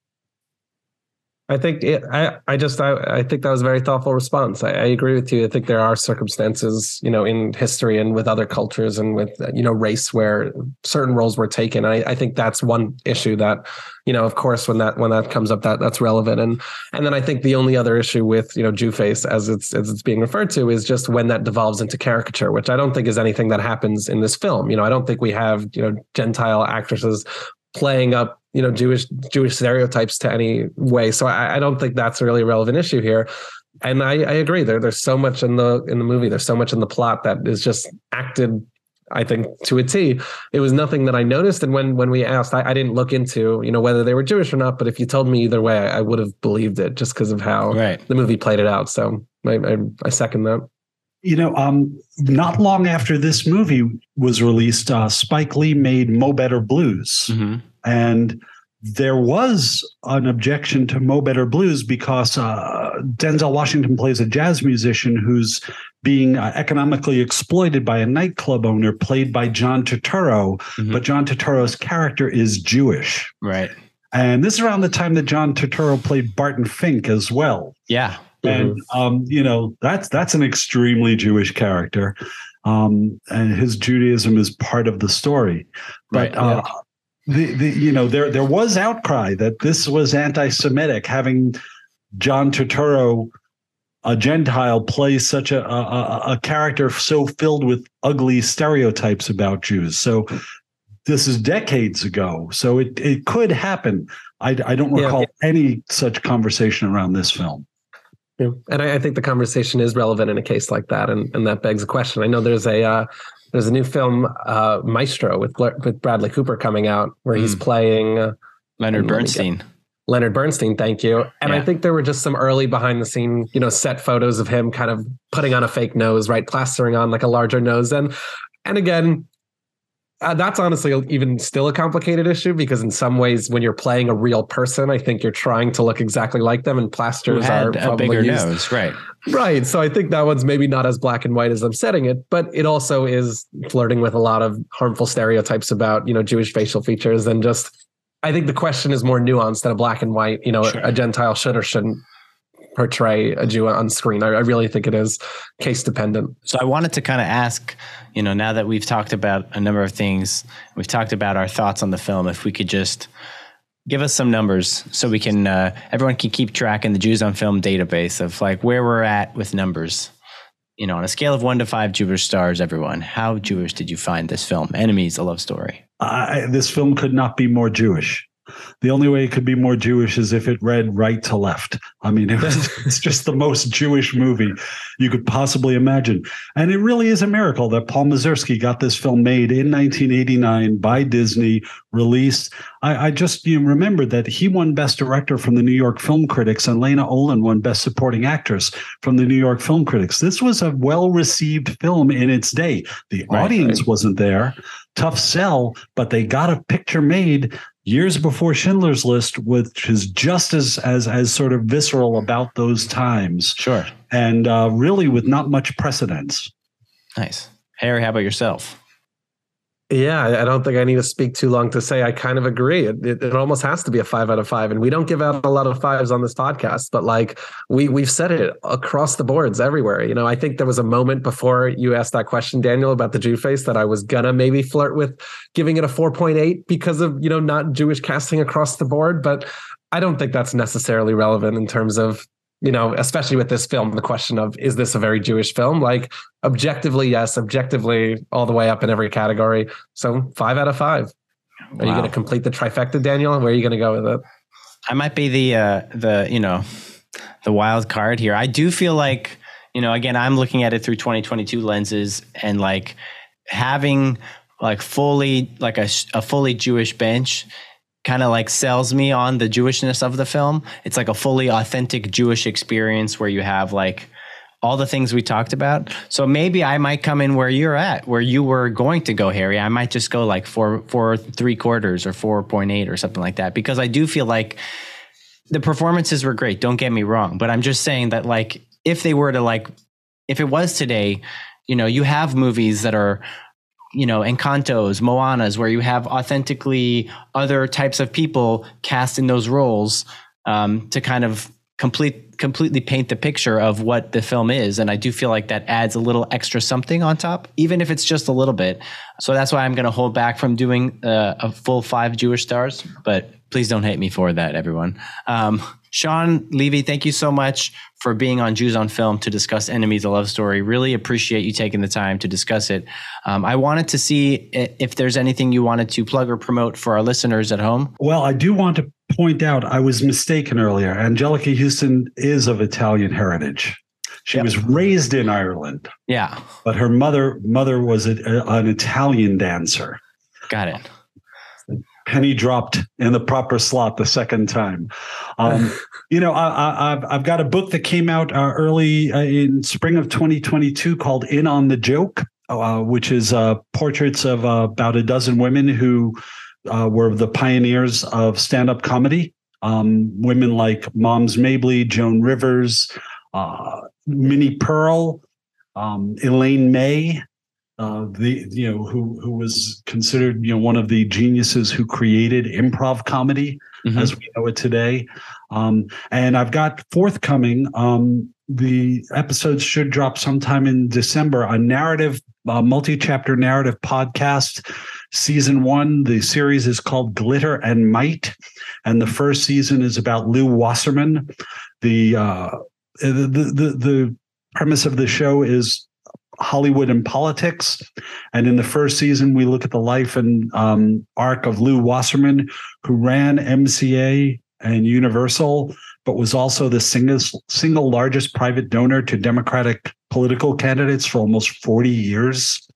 I think it, I I just I, I think that was a very thoughtful response. I, I agree with you. I think there are circumstances, you know, in history and with other cultures and with you know race where certain roles were taken. I, I think that's one issue that, you know, of course, when that when that comes up, that that's relevant. And and then I think the only other issue with you know Jew face as it's as it's being referred to is just when that devolves into caricature, which I don't think is anything that happens in this film. You know, I don't think we have you know Gentile actresses playing up you know Jewish Jewish stereotypes to any way. So I, I don't think that's a really relevant issue here. And I, I agree. There, there's so much in the in the movie. There's so much in the plot that is just acted. I think to a T. It was nothing that I noticed. And when when we asked, I, I didn't look into you know whether they were Jewish or not. But if you told me either way, I, would have believed it just because of how Right. the movie played it out. So I, I, I second that. You know, um, not long after this movie was released, uh, Spike Lee made Mo Better Blues. hmm And there was an objection to Mo Better Blues because uh, Denzel Washington plays a jazz musician who's being uh, economically exploited by a nightclub owner played by John Turturro. Mhm. But John Turturro's character is Jewish. Right. And this is around the time that John Turturro played Barton Fink as well. Yeah. And um, you know that's that's an extremely Jewish character, um, and his Judaism is part of the story. But Right, uh, the, the you know there there was outcry that this was anti-Semitic, having John Turturro, a Gentile, play such a, a a- character so filled with ugly stereotypes about Jews. So this is decades ago, so it it could happen. I, I don't Yeah. recall any such conversation around this film. Yeah. And I, I think the conversation is relevant in a case like that, and, and that begs a question. I know there's a uh, there's a new film, uh, Maestro, with with Bradley Cooper coming out, where he's Mm. playing uh, Leonard Let me get- Bernstein. Leonard Bernstein, thank you. And Yeah. I think there were just some early behind the scene, you know, set photos of him kind of putting on a fake nose, right, plastering on like a larger nose, and and again. Uh, that's honestly even still a complicated issue because in some ways, when you're playing a real person, I think you're trying to look exactly like them, and plasters are a probably bigger used nose, right? Right. So I think that one's maybe not as black and white as I'm setting it, but it also is flirting with a lot of harmful stereotypes about, you know, Jewish facial features and just I think the question is more nuanced than a black and white, you know, Sure. a Gentile should or shouldn't portray a Jew on screen. I, I really think it is case dependent. So I wanted to kind of ask, you know, now that we've talked about a number of things, we've talked about our thoughts on the film, if we could just give us some numbers so we can, uh, everyone can keep track in the Jews on Film database of like where we're at with numbers. You know, on a scale of one to five Jewish stars, everyone, how Jewish did you find this film? Enemies, a love story. I, this film could not be more Jewish. The only way it could be more Jewish is if it read right to left. I mean, it was, it's just the most Jewish movie you could possibly imagine. And it really is a miracle that Paul Mazursky got this film made in 1989 by Disney, released. I, I just you know, remembered that he won Best Director from the New York Film Critics, and Lena Olin won Best Supporting Actress from the New York Film Critics. This was a well received film in its day. The Right, audience wasn't there. Tough sell, but they got a picture made years before Schindler's List, which is just as as as sort of visceral about those times, Sure. and uh, really with not much precedence. Nice. Harry, how about yourself? Yeah, I don't think I need to speak too long to say I kind of agree. It, it, it almost has to be a five out of five, and we don't give out a lot of fives on this podcast, but like we we've said it across the boards everywhere. You know, I think there was a moment before you asked that question, Daniel, about the Jew face that I was gonna maybe flirt with giving it a four point eight because of you know not Jewish casting across the board, but I don't think that's necessarily relevant in terms of you know, especially with this film, the question of is this a very Jewish film? Like objectively, yes, objectively, all the way up in every category. So five out of five. Are you going to complete the trifecta, Daniel? Where are you going to go with it? I might be the uh, the you know the wild card here. I do feel like you know again I'm looking at it through 2022 lenses and like having like fully like a, a fully Jewish bench kind of like sells me on the Jewishness of the film. It's like a fully authentic Jewish experience where you have like all the things we talked about. So maybe I might come in where you're at, where you were going to go, Harry. I might just go like four, four, three quarters or 4.8 or something like that, because I do feel like the performances were great. Don't get me wrong, but I'm just saying that like if they were to like, if it was today, you know, you have movies that are, you know, Encantos, Moanas, where you have authentically other types of people cast in those roles um, to kind of complete completely paint the picture of what the film is. And i do feel like that adds a little extra something on top even if it's just a little bit. So that's why i'm going to hold back from doing uh, a full five jewish stars but please don't hate me for that everyone um, shawn levy thank you so much for being on jews on film to discuss enemies a love story really appreciate you taking the time to discuss it um, i wanted to see if there's anything you wanted to plug or promote for our listeners at home Well, I do want to point out I was mistaken earlier. Anjelica Huston is of Italian heritage. She Yep. was raised in Ireland, yeah but her mother mother was a, an Italian dancer. got it penny dropped in the proper slot the second time. Um, you know, I, I, I've I've got a book that came out uh, early uh, in spring of 2022 called "In on the Joke," uh, which is uh, portraits of uh, about a dozen women who uh, were the pioneers of stand-up comedy. Um, women like Moms Mabley, Joan Rivers, uh, Minnie Pearl, um, Elaine May, uh, the you know who who was considered you know one of the geniuses who created improv comedy Mhm. as we know it today. Um, and I've got forthcoming. Um, the episodes should drop sometime in December. A narrative, uh, multi-chapter narrative podcast. Season one, the series is called Glitter and Might, and the first season is about Lew Wasserman. The uh, the the the premise of the show is Hollywood and politics. And in the first season, we look at the life and um, arc of Lew Wasserman, who ran MCA and Universal, but was also the single, single largest private donor to Democratic political candidates for almost 40 years.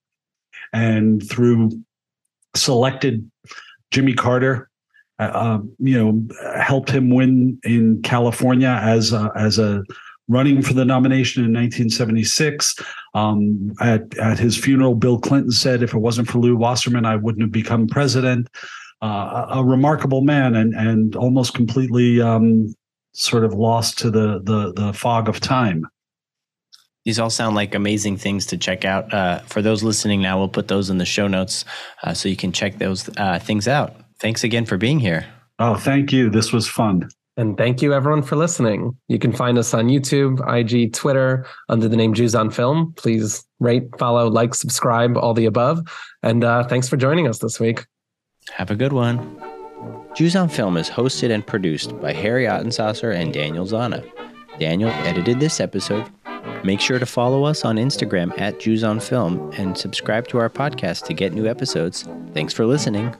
And through selected Jimmy Carter uh, um, you know, helped him win in California as a, as a running for the nomination in 1976. Um, at, at his funeral, Bill Clinton said, if it wasn't for Lew Wasserman, I wouldn't have become president. Uh, a, a, remarkable man and, and almost completely um, sort of lost to the, the, the fog of time. These all sound like amazing things to check out. Uh, for those listening now, we'll put those in the show notes uh, so you can check those uh, things out. Thanks again for being here. Oh, thank you. This was fun. And thank you everyone for listening. You can find us on YouTube, IG, Twitter under the name Jews on Film. Please rate, follow, like, subscribe, all the above. And uh, thanks for joining us this week. Have a good one. Jews on Film is hosted and produced by Harry Ottensoser and Daniel Zana. Daniel edited this episode. Make sure to follow us on Instagram at Jews on Film and subscribe to our podcast to get new episodes. Thanks for listening.